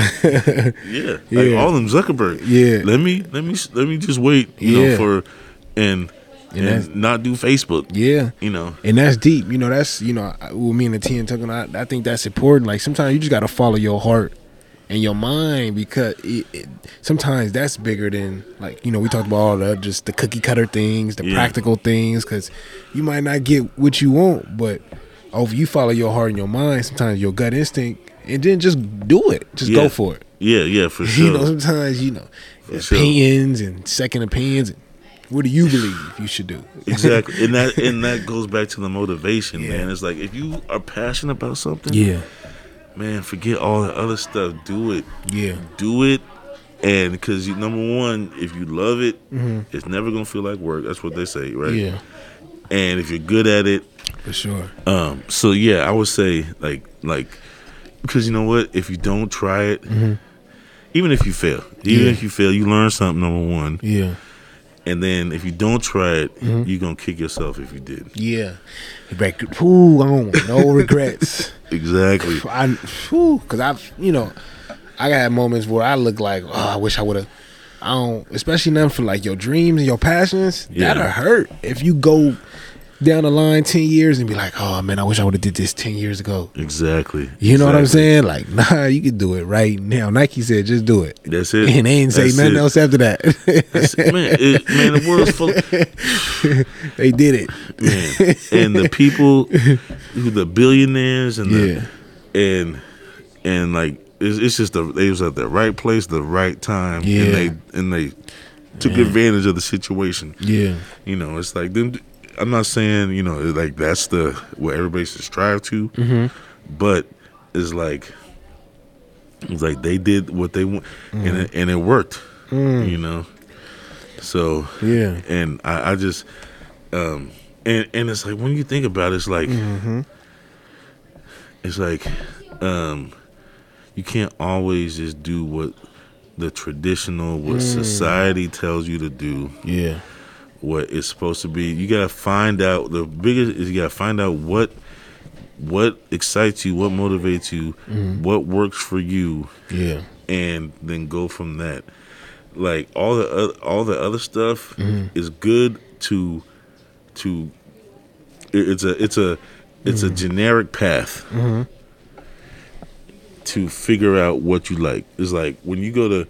Yeah, like Yeah. all them Zuckerberg. Yeah. let me let me let me just wait. You Yeah. know for and And and not do Facebook. yeah. You know. And that's deep. You know, that's, you know, I- with me and the T and talking, I, I think that's important. Like sometimes you just got to follow your heart and your mind because it, it, sometimes that's bigger than, like, you know, we talked about all the just the cookie cutter things, the Yeah. practical things, because you might not get what you want, but over you follow your heart and your mind, sometimes your gut instinct, and then just do it. Just Yeah. go for it. Yeah, yeah, for sure. *laughs* You know, sometimes, you know, sure. opinions and second opinions. And what do you believe you should do? *laughs* exactly, and that and that goes back to the motivation, Yeah. man. It's like if you are passionate about something, yeah. man, forget all the other stuff. Do it, Yeah. do it, and because number one, if you love it, Mm-hmm. it's never gonna feel like work. That's what they say, right? Yeah. And if you're good at it, For sure. um, so yeah, I would say like like because you know what, if you don't try it. Even if you fail, even Mm-hmm. Yeah. if you fail, you learn something. Number one, Yeah. And then if you don't try it, Mm-hmm. you're gonna kick yourself if you did. Yeah. Back, ooh, I don't want no *laughs* regrets. Exactly. I, whew, cause I've, you know, I got moments where I look like, oh, I wish I would have. I don't, especially now for like your dreams and your passions. Yeah. That'll hurt if you go down the line ten years and be like, oh man, I wish I would have did this ten years ago. Exactly. You know what I'm saying? Like, *laughs* nah, you can do it right now. Nike said, just do it. That's it. And they ain't say That's nothing it. else after that. Man, it, man, the world's full. *laughs* they did it. Man, and the people, who the billionaires and the, and and like it's, it's just the they was at the right place, the right time, Yeah. and they and they took advantage of the situation. Yeah. You know, it's like them. I'm not saying you know like that's the what everybody should strive to, Mm-hmm. but it's like it's like they did what they want, and it, and it worked. You know, so. Yeah. and I, I just um and and it's like when you think about it, it's like Mm-hmm. it's like um you can't always just do what the traditional what Mm. society tells you to do Yeah. What it's supposed to be you gotta find out the biggest is you gotta find out what what excites you, what motivates you, what works for you, Yeah. and then go from that. Like all the oth- all the other stuff is good to to it's a it's a it's a generic path to figure out what you like. It's like when you go to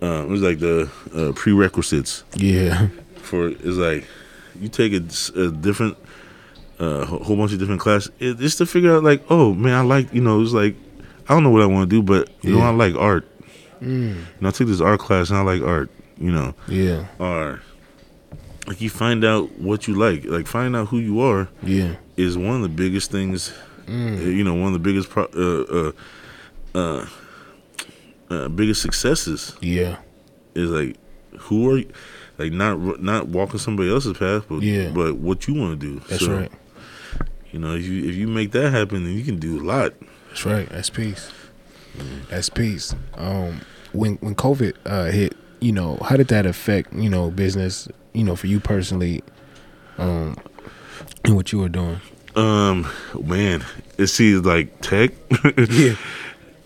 um, it's like the uh, prerequisites Yeah. For is like you take a different uh, whole bunch of different classes it, just to figure out like oh man I like you know it's like I don't know what I want to do but you know I like art you know I took this art class and I like art you know Yeah. or like you find out what you like like find out who you are Yeah. is one of the biggest things uh, you know one of the biggest pro- uh, uh, uh, uh, biggest successes Yeah. is like who are you like not not walking somebody else's path but Yeah. but what you want to do That's So, right. you know if you if you make that happen then you can do a lot That's right. That's peace. That's peace. Um, when when COVID uh, hit, you know, how did that affect you know business? You know, for you personally, um, and what you were doing. um man it seems like tech *laughs* Yeah.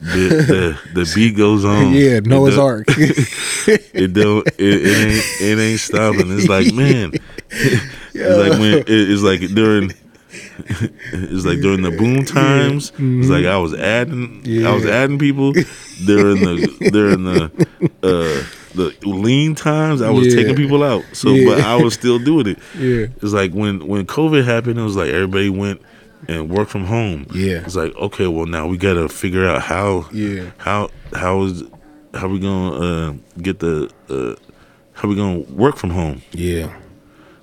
The, the the beat goes on *laughs* yeah. Noah's don't- Ark. *laughs* it don't it, it ain't it ain't stopping it's like man *laughs* it's like when it, it's like during it's like during the boom times it's like i was adding yeah. i was adding people during the during the uh the lean times i was Yeah. taking people out so Yeah. but i was still doing it yeah. it's like when when covid happened it was like everybody went and work from home Yeah. it's like okay well now we gotta figure out how Yeah. how how is how we gonna uh, get the uh, how we gonna work from home? Yeah.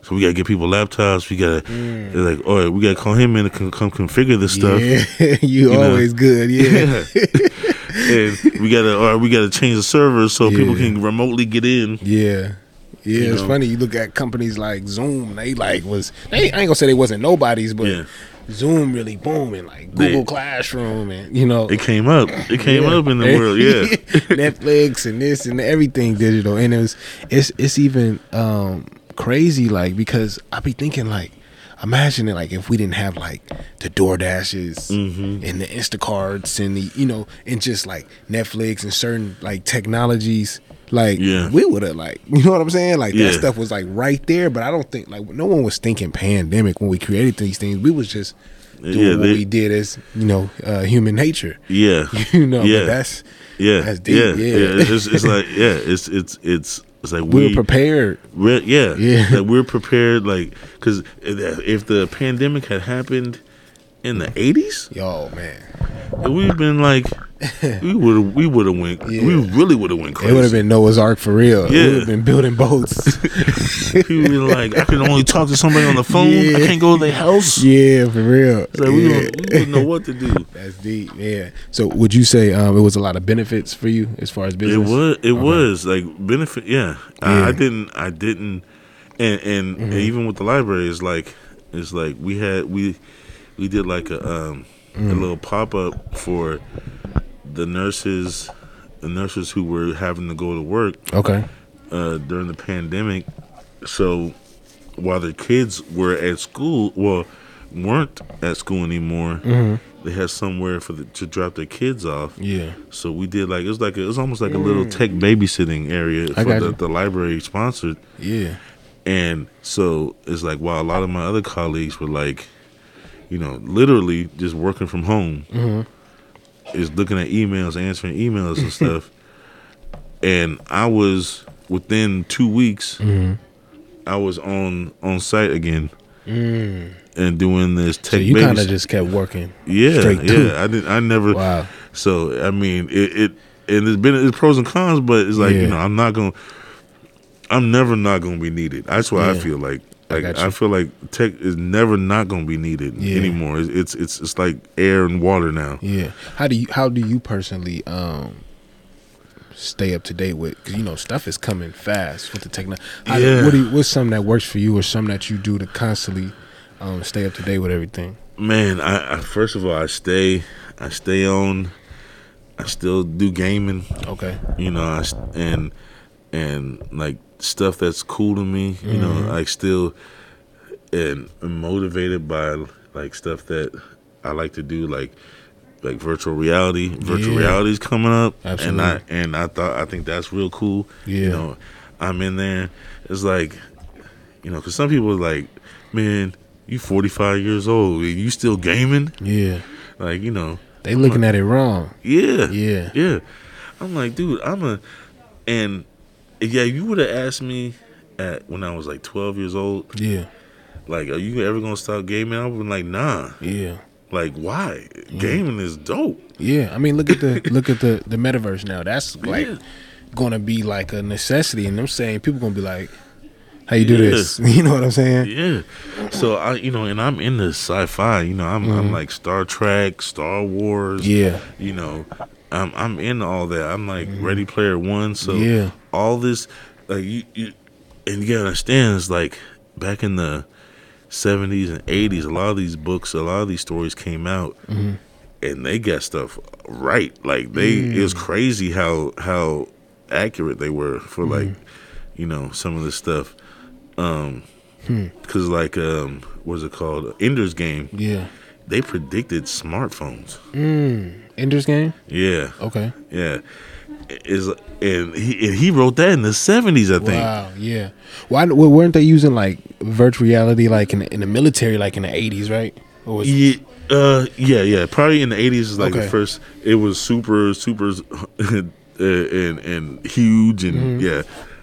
So we gotta get people laptops. We gotta they're like, all right, we gotta call him in to con- come configure this stuff. Yeah. *laughs* *laughs* you, know. always good. Yeah. *laughs* and we gotta or we gotta change the servers so people can remotely get in. Yeah. Yeah, You it's know? funny. You look at companies like Zoom. They like was. They, I ain't gonna say they wasn't nobodies, but Yeah. Zoom really booming. Like Google Classroom, and you know, It came up. It came Yeah. up in the world. Yeah. *laughs* Netflix and this and everything digital. And it was it's it's even um crazy like because I be thinking like imagine it like if we didn't have like the DoorDashes Mm-hmm. and the Instacarts and the you know and just like Netflix and certain like technologies like Yeah. we would have like *laughs* you know what I'm saying like Yeah. that stuff was like right there but I don't think like no one was thinking pandemic when we created these things we was just doing Yeah, what they- we did as you know uh, human nature *laughs* Yeah. you know Yeah. that's yeah. that's deep, yeah. yeah. It's, it's like *laughs* yeah. It's it's it's it's like we we were prepared Re- yeah, Yeah. That we're prepared, like, because if the pandemic had happened in the eighties, Yo, man. we've been like, *laughs* we would have, we would have went, we really would have went It would have been Noah's Ark for real. Yeah. We would have been building boats. *laughs* People been like, I can only talk to somebody on the phone. I can't go to their house. yeah, for real. Like, we, Yeah. don't, we wouldn't know what to do. *laughs* That's deep. Yeah. So would you say um, it was a lot of benefits for you as far as business? It was, it was like benefit. Yeah, I, Yeah. I didn't, I didn't, and and, and even with the library, it's like, it's like we had we, we did like a um a little pop up for the nurses, the nurses who were having to go to work Okay. uh, during the pandemic. So while the kids were at school, well, weren't at school anymore, they had somewhere for the, to drop their kids off. Yeah. So we did like it was like a, it was almost like a little tech babysitting area I for the, the library sponsored, Yeah. and so it's like while a lot of my other colleagues were like, you know, literally just working from home, Mm-hmm. Is looking at emails, answering emails and stuff, *laughs* and I was within two weeks, Mm-hmm. I was on on site again. And doing this tech Mm. So you kind of just kept working. yeah, straight yeah. I didn't. I never. Wow. So I mean, it, it and there's been it's pros and cons, but it's like Yeah. you know, I'm not gonna. I'm never not gonna be needed. That's what I feel like. I Like got I, feel like tech is never not gonna be needed Yeah. anymore. It's, it's it's it's like air and water now. Yeah. How do you how do you personally um stay up to date with cuz you know stuff is coming fast with the technology. Yeah. What do you, what's something that works for you or something that you do to constantly um stay up to date with everything? Man, I, I first of all, I stay, I stay on. I still do gaming. Okay. you know, I, and and like stuff that's cool to me, you know, Mm-hmm. like still and I'm motivated by like stuff that I like to do like like virtual reality. Virtual Yeah. reality is coming up, Absolutely. and I and I thought I think that's real cool. Yeah. You know, I'm in there. It's like, you know, because some people are like, man, you 45 years old and you still gaming. Yeah. Like, you know, They looking at it wrong. yeah, Yeah. yeah. I'm like, dude, I'm a, and yeah, you would have asked me at when I was like 12 years old, Yeah. like, are you ever gonna stop gaming? I would been like, nah. Yeah. Like, why? Gaming is dope. Yeah. I mean, look at the look at the the metaverse now. That's *laughs* like Yeah. going to be like a necessity, and I'm saying people gonna be like, "How you do Yeah. this?" *laughs* You know what I'm saying? Yeah. So I, you know, and I'm into sci-fi. You know, I'm I'm like Star Trek, Star Wars. Mm-hmm. Yeah. You know, I'm I'm into all that. I'm like Ready Player One. So. Yeah. all this, like you, you, and you gotta understand, it's like back in the 70s and 80s. A lot of these books, a lot of these stories came out, Mm-hmm. and they got stuff right. Like they, it Mm. was crazy how how accurate they were for Mm-hmm. like, you know, some of this stuff. Um, Hmm. because like um, what's it called? Ender's Game. Yeah. They predicted smartphones. Mm. Ender's Game. Yeah, Okay. yeah. Is and he and he wrote that in the seventies, I think. Wow. Yeah. Why weren't they using like virtual reality like in, in the military like in the 80s, right? Or was Yeah, uh, yeah, yeah. Probably in the eighties is like Okay. the first. It was super, super, *laughs* uh, and and huge, and Mm-hmm. yeah.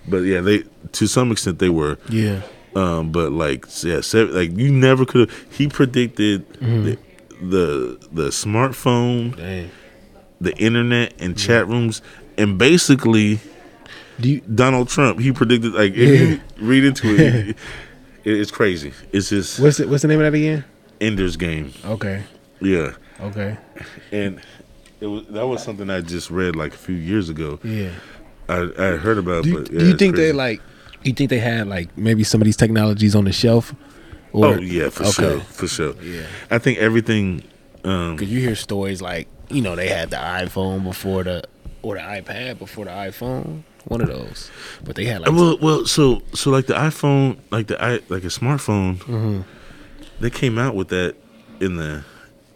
But yeah, they to some extent they were. Yeah. Um, but like yeah, se- like you never could. He predicted Mm-hmm. the, the the smartphone, Dang. the internet, and chat rooms, and basically Do you Donald Trump. He predicted like if you *laughs* read into it, it, it's crazy. It's just What's it, what's the name of that again? Ender's Game. Okay. Yeah. Okay. and it was that was something I just read like a few years ago. Yeah. I I heard about, Do but yeah, do you think they like? You think they had like maybe some of these technologies on the shelf? Or, Oh yeah, for okay. sure, for sure. Yeah. I think everything. Um, Cause you hear stories like you know they had the iPhone before the or the iPad before the iPhone, one of those. But they had like well, well, so so like the iPhone, like the i like a smartphone, Mm-hmm. they came out with that in the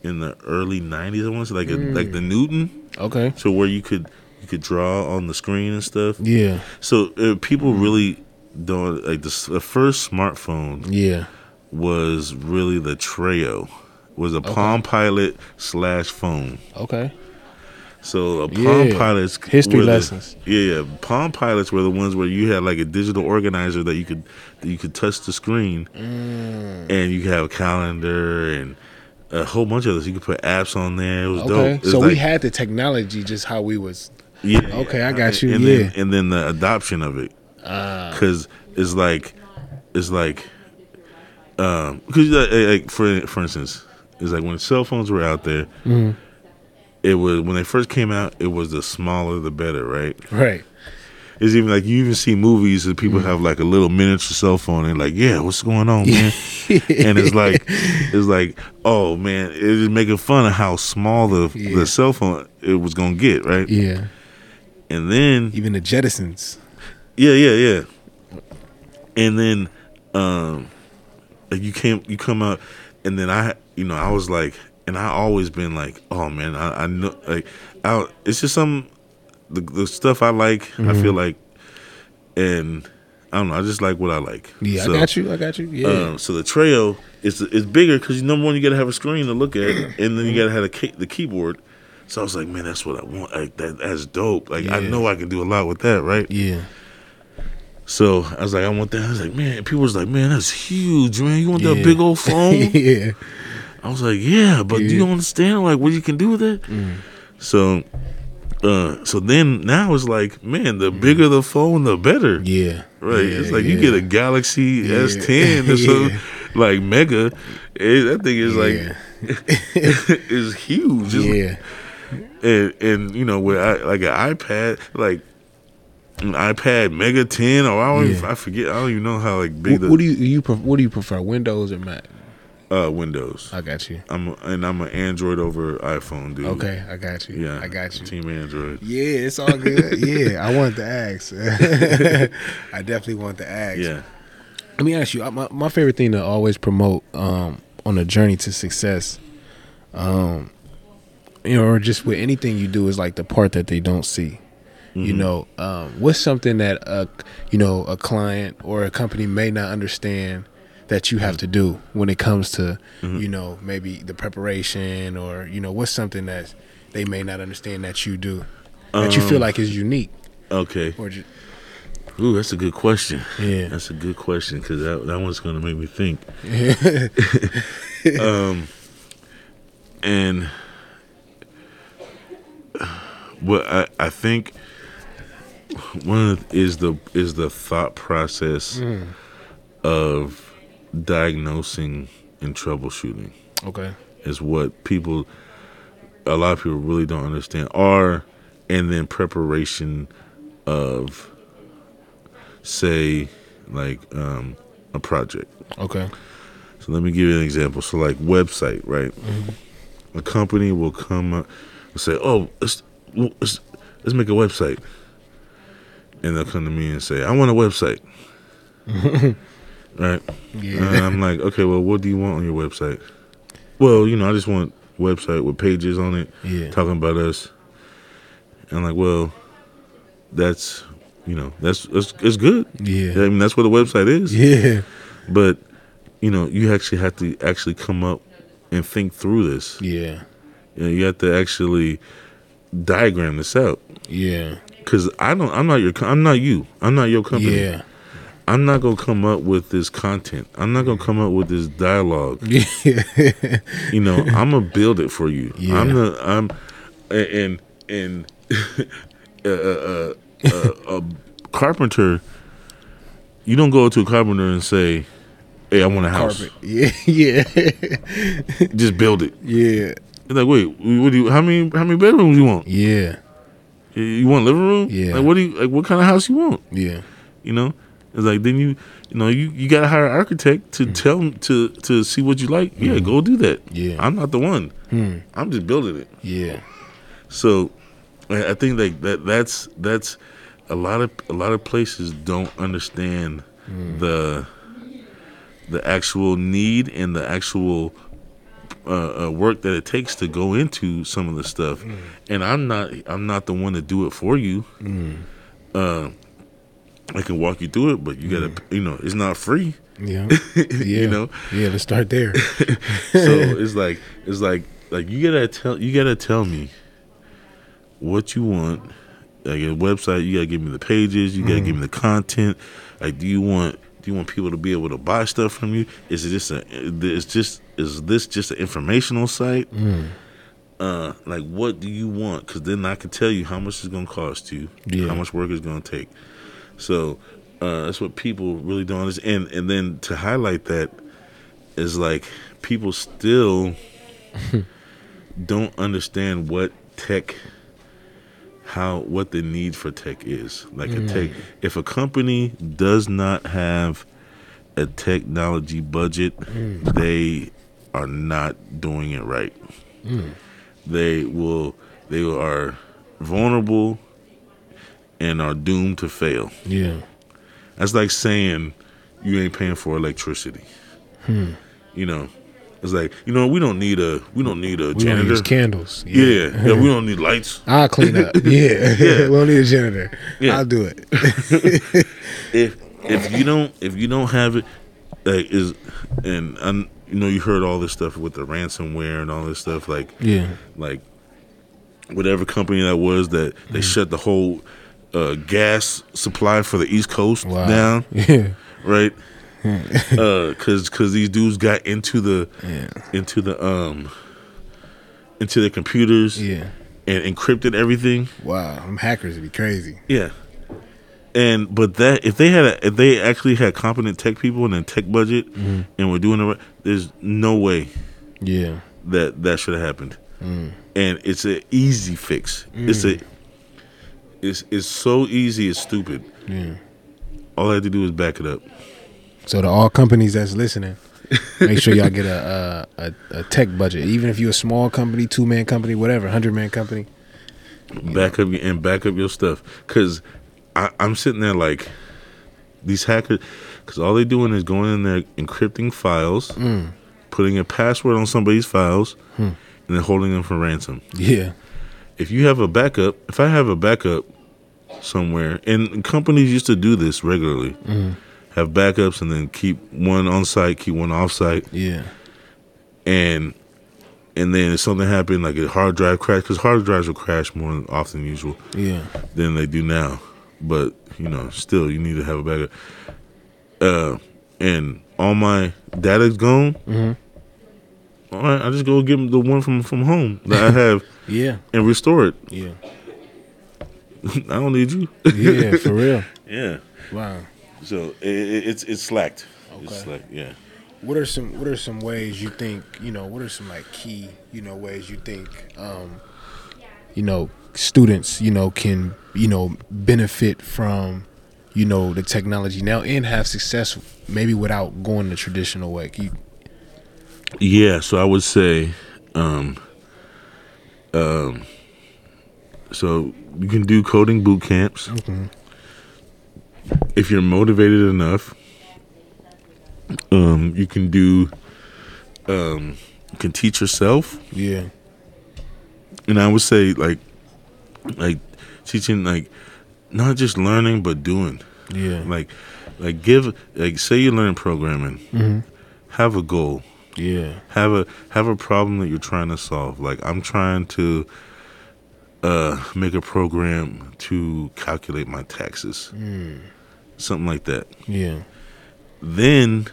in the early '90s. I want to say like a, Mm. like the Newton, okay, so where you could you could draw on the screen and stuff. yeah, So uh, people really like the, the first smartphone yeah, was really the Treo, was a Palm Pilot slash phone. okay, So a Palm Yeah. Pilots History were the- lessons. yeah, yeah. Palm Pilots were the ones where you had like a digital organizer that you could that you could touch the screen, Mm. and you could have a calendar and a whole bunch of this. You could put apps on there. It was dope. okay. It was So we like- had the technology, just how we was. yeah. okay, I got you, And yeah. then, and then the adoption of it. Uh, because it's like it's like um because like, like for for instance it's like when cell phones were out there Mm-hmm. it was when they first came out it was the smaller the better right right. it's even like you even see movies that Mm. people have like a little miniature cell phone and like yeah what's going on man *laughs* and it's like it's like oh man it is making fun of how small the Yeah. the cell phone it was gonna get right Yeah. and then Even the Jetsons. Yeah, yeah, yeah. And then um you came you come out and then I you know, I was like and I always been like, oh man, I, I know like I it's just some the the stuff I like, I Mm-hmm. feel like and I don't know, I just like what I like. Yeah, So, I got you. I got you. Yeah. Um, so the Treo is is bigger because number one you gotta have a screen to look at, *coughs* and then you gotta have a the keyboard. So I was like, man, that's what I want. Like that, that's dope. Like I know I can do a lot with that, right? yeah. So I was like, I want that. I was like, man, people was like, man, that's huge, man. You want that big old *laughs* phone? yeah. I was like, yeah, but do you understand like what you can do with it? Mm. So, uh, so then now it's like, man, the mm. bigger the phone, the better, Yeah. right? Yeah, it's like you get a Galaxy Yeah. S10 or *laughs* Yeah. something, like mega. It, that thing is like Yeah. *laughs* is huge. It's- yeah. and and you know with I, like an iPad, like iPad Mega 10, or I don't even, I forget, I don't even know how like big What, the what do you you pref- what do you prefer, Windows or Mac? uh Windows. I got you. I'm a, and I'm an Android over iPhone dude. Okay, I got you. Yeah, I got you. Team Android. Yeah, it's all good. *laughs* yeah, I wanted to ask. *laughs* I definitely want to ask. Yeah. Let me ask you. My my favorite thing to always promote um, on a journey to success Um, you know, or just with anything you do is like the part that they don't see. You know, um, what's something that a you know a client or a company may not understand that you have to do when it comes to you know maybe the preparation or you know what's something that they may not understand that you do that you feel Um, like is unique Okay. or Ooh, that's a good question. Yeah. That's a good question because that that one's gonna make me think. *laughs* *laughs* um, and *sighs* what I I think one of the, is the is the thought process of diagnosing and troubleshooting. Okay. Is what people a lot of people really don't understand. Are and then preparation of say like um a project. Okay. So let me give you an example. So like website right? A company will come up and say oh let's let's, let's make a website and they'll come to me and say i want a website right yeah and I'm like, okay, well, what do you want on your website? Well, you know, I just want a website with pages on it yeah talking about us. And I'm like, well, that's you know, that's that's it's good. Yeah. I mean, that's what a website is. yeah But you know, you actually have to actually come up and think through this. yeah You know, you have to actually diagram this out. yeah Cause I don't, I'm not your, I'm not you, I'm not your company. yeah. I'm not gonna come up with this content. I'm not gonna come up with this dialogue. yeah *laughs* you know i'm gonna build it for you. Yeah. i'm the i'm and and *laughs* uh, uh, uh, a carpenter you don't go to a carpenter and say hey i want a house. Carpet. Yeah *laughs* yeah. Just build it. Yeah. It's like wait what do you how many how many bedrooms you want? Yeah you- want a living room? Yeah. like what do you like what kind of house you want? Yeah. You know? It's like then you you know you you gotta hire an architect to hmm. tell them to to see what you like. Yeah hmm. go do that. Yeah. i'm not the one. Hmm. i'm just building it. Yeah. So I I think like that that's that's a lot of a lot of places don't understand hmm. the the actual need and the actual uh, uh, work that it takes to go into some of the stuff. And I'm not I'm not the one to do it for you. Uh, I can walk you through it, but you gotta you know it's not free. yeah. *laughs* Yeah. know? yeah let's start there. *laughs* So it's like it's like like you gotta tell you gotta tell me what you want. Like a website you gotta give me the pages you gotta give me the content. Like do you want do you want people to be able to buy stuff from you? Is it just a It's just is this just an informational site? Uh like what do you want? Because then i can tell you how much it's gonna cost you Yeah. how much work it's gonna take. So uh that's what people really don't understand. And and then to highlight that is like people still *laughs* don't understand what tech how what the need for tech is. Like a tech if a company does not have a technology budget they are not doing it right they will they are vulnerable and are doomed to fail yeah that's like saying you ain't paying for electricity. You know, it's like you know we don't need a we don't need a we don't use candles yeah, yeah, we don't need lights. *laughs* I'll clean up. *laughs* Yeah. yeah. *laughs* we don't need a janitor. Yeah. I'll do it. If if you don't if you don't have it, like is and um, you know you heard all this stuff with the ransomware and all this stuff like yeah. like whatever company that was that Mm. they shut the whole uh, gas supply for the East Coast Wow. down. *laughs* Yeah. right? *laughs* uh, cause, cause these dudes got into the Yeah. into the um into the computers Yeah. and encrypted everything. Wow. Them hackers would be crazy. Yeah. And but that if they had a, if they actually had competent tech people and a tech budget mm-hmm. and were doing it right, there's no way Yeah. that that should have happened. Mm. And it's an easy fix. It's a mm. it's it's so easy. It's stupid. Yeah. All I had to do is back it up. So to all companies that's listening, make sure y'all get a a, a, a tech budget. Even if you're a small company, two man company, whatever, hundred man company. back up your, and back up your stuff because i'm sitting there like these hackers because all they're doing is going in there encrypting files mm. putting a password on somebody's files and and then holding them for ransom. Yeah. If you have a backup, if I have a backup somewhere, and companies used to do this regularly, mm-hmm. have backups and then keep one on site, keep one off site, Yeah. and and then if something happened, like a hard drive crash, because hard drives will crash more often than usual Yeah. than they do now. But you know, still, you need to have a backup. Uh, and all my data's gone. Mhm. All right, I just go get the one from from home that I *laughs* have Yeah. and restore it. Yeah. *laughs* I don't need you. Yeah. *laughs* For real. yeah. Wow. So it, it, it's it's slacked. It's Okay. slacked. Yeah. What are some What are some ways you think you know? What are some like key you know ways you think um, you know students you know can you know benefit from you know the technology now and have success maybe without going the traditional way. You, Yeah, so I would say, um, um, so you can do coding boot camps if you're motivated enough. Um, you can do, um, you can teach yourself, yeah. and I would say like, like teaching like not just learning but doing. Yeah. Like, like give like say you learn programming, Mhm. have a goal. Yeah. have a have a problem that you're trying to solve. Like I'm trying to uh, make a program to calculate my taxes, something like that. Yeah. Then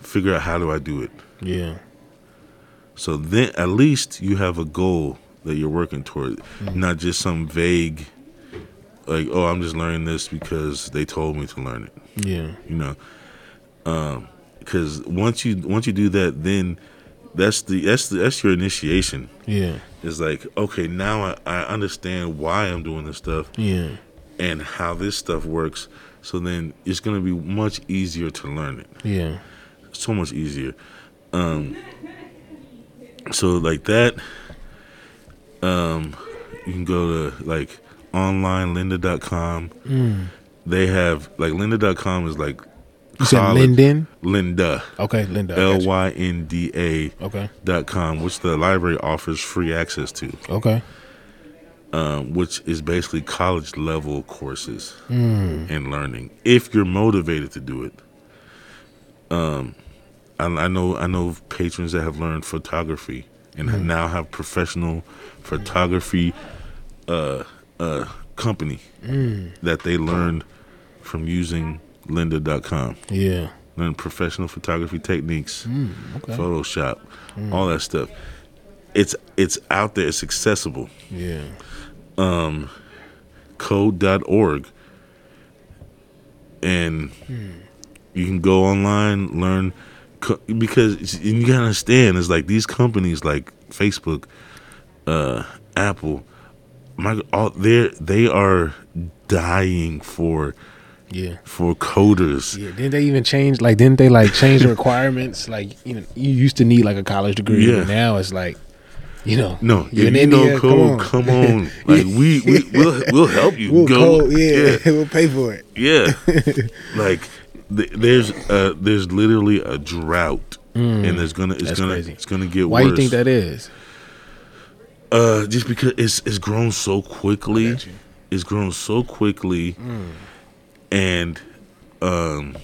figure out how do I do it. Yeah. So then at least you have a goal that you're working toward, not just some vague like oh I'm just learning this because they told me to learn it. Yeah. you know um because once you once you do that then that's the that's the that's your initiation Yeah. it's like okay now I, I understand why i'm doing this stuff Yeah. and how this stuff works so then it's going to be much easier to learn it Yeah. so much easier um so like that um you can go to like onlinelynda.com Mm. they have like lynda.com is like You said college- Linden? Linda. Okay, Linda. L. Y N D A Okay. dot com, which the library offers free access to, Okay. um, which is basically college level courses Mm. and learning. If you're motivated to do it, um, I, I know I know patrons that have learned photography and Mm. now have professional photography uh, uh, company Mm. that they learned from using lynda.com. Yeah. Learn professional photography techniques. Mm. Okay. Photoshop, all that stuff. It's it's out there. It's accessible. Yeah. Um, code.org, and you can go online learn co- because you gotta understand. It's like these companies like Facebook, uh, Apple, my all they they are dying for Yeah. for coders. Yeah, didn't they even change? Like, didn't they like change the *laughs* requirements? Like, you know, you used to need like a college degree, Yeah. now it's like, you know, No, you're if in you India. know code, come *laughs* on. Like we, we we'll we'll help you. we'll go. code, yeah, *laughs* we'll pay for it. yeah. like th- there's uh there's literally a drought, and there's gonna it's Mm. Gonna crazy. it's gonna get Why worse. you think that is? Uh, just because it's it's grown so quickly. It's grown so quickly, Mm. and um,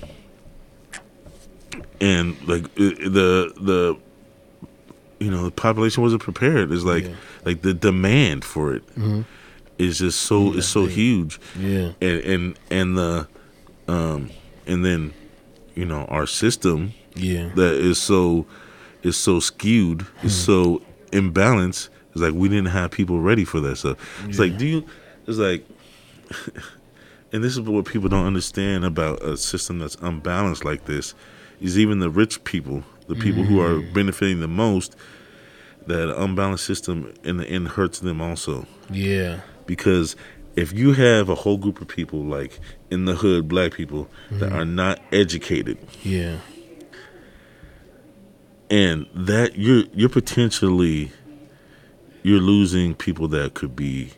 and like the the you know the population wasn't prepared. It's like Yeah. like the demand for it is Mhm. just so it's so big. huge, Yeah, and and and the um and then you know our system yeah, that is so is so skewed, is hmm. so imbalanced. It's like we didn't have people ready for that stuff. It's like, do you? It's like, *laughs* and this is what people don't understand about a system that's unbalanced like this. Is even the rich people, the people who are mm-hmm. benefiting the most, that unbalanced system in the end hurts them also yeah, because if you have a whole group of people like in the hood black people that mm-hmm. are not educated yeah, and that you're you're potentially you're losing people that could be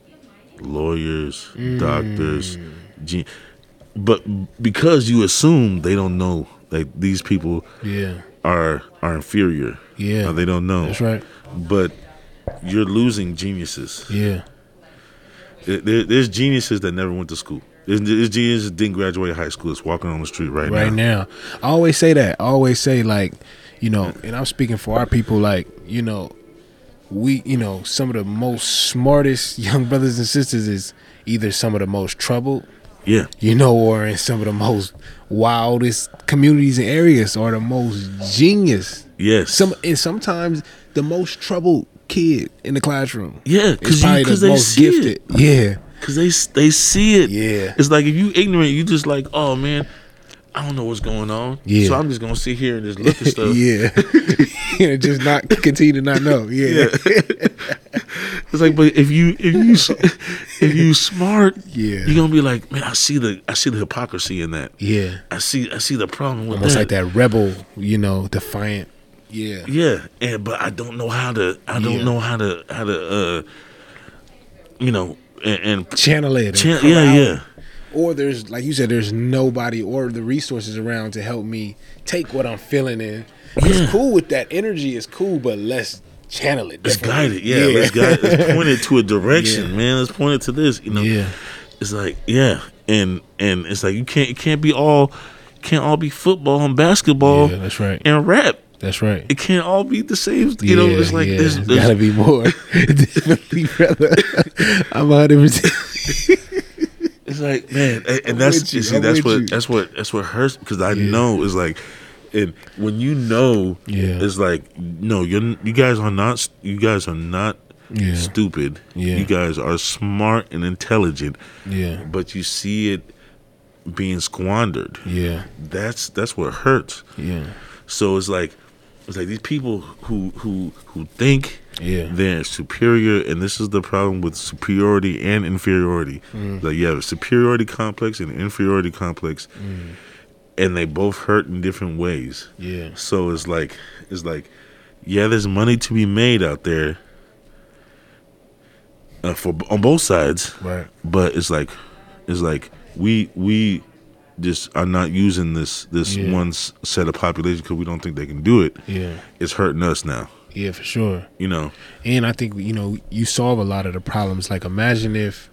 lawyers, mm. doctors, gen- but because you assume they don't know like these people yeah, are are inferior. Yeah. They don't know. That's right. But you're losing geniuses. Yeah. There, there's geniuses that never went to school. Geniuses that didn't graduate high school. It's walking on the street right, now. right now. I always say that. I always say like, you know, and I'm speaking for our people. Like, you know, we, you know, some of the most smartest *laughs* young brothers and sisters is either some of the most troubled, Yeah. you know, or in some of the most wildest communities and areas, or the most genius. Yes. Some and sometimes the most troubled kid in the classroom. Yeah, because the most gifted. it. Yeah, Because they they see it. Yeah. It's like if you ignorant, you just like, oh man, I don't know what's going on. Yeah. So I'm just gonna sit here and just look at *laughs* stuff. yeah, *laughs* yeah. Just not continue to not know. Yeah, *laughs* It's like, but if you if you if you smart, Yeah. you're gonna be like, man, I see the I see the hypocrisy in that. yeah. I see I see the problem with Almost that. like that rebel, you know, defiant. Yeah, Yeah, and but I don't know how to. I don't Yeah. know how to how to. uh You know, and, and channel it. chan- yeah, it. yeah, Or there's like you said, there's nobody or the resources around to help me take what I'm feeling in. Yeah. It's cool with that energy. It's cool, but let's channel it. let's guide it. Yeah, let's guide. it. Let's point it to a *laughs* direction, Yeah. man. Let's point it to this. You know, Yeah. it's like yeah, and and it's like you can't it can't be all can't all be football and basketball Yeah, that's right. and rap. That's right. It can't all be the same. You know, it's like yeah. there's, there's gotta be more. *laughs* Definitely, brother. I'm 100. percent It's like man, and, and that's you you, see I'm that's what you. that's what that's what hurts because I know it's like, and when you know, Yeah. it's like no, you you guys are not you guys are not Yeah. stupid. Yeah. You guys are smart and intelligent, Yeah. but you see it being squandered. Yeah. That's that's what hurts. Yeah. So it's like it's like these people who who who think Yeah. they're superior, and this is the problem with superiority and inferiority. Mm. Like you have a superiority complex and an inferiority complex, Mm. and they both hurt in different ways. Yeah. So it's like it's like yeah, there's money to be made out there uh, for on both sides, Right. but it's like it's like we we just are not using this this Yeah. one set of population because we don't think they can do it. Yeah. It's hurting us now. Yeah, for sure. You know. And I think you know you solve a lot of the problems. Like imagine if,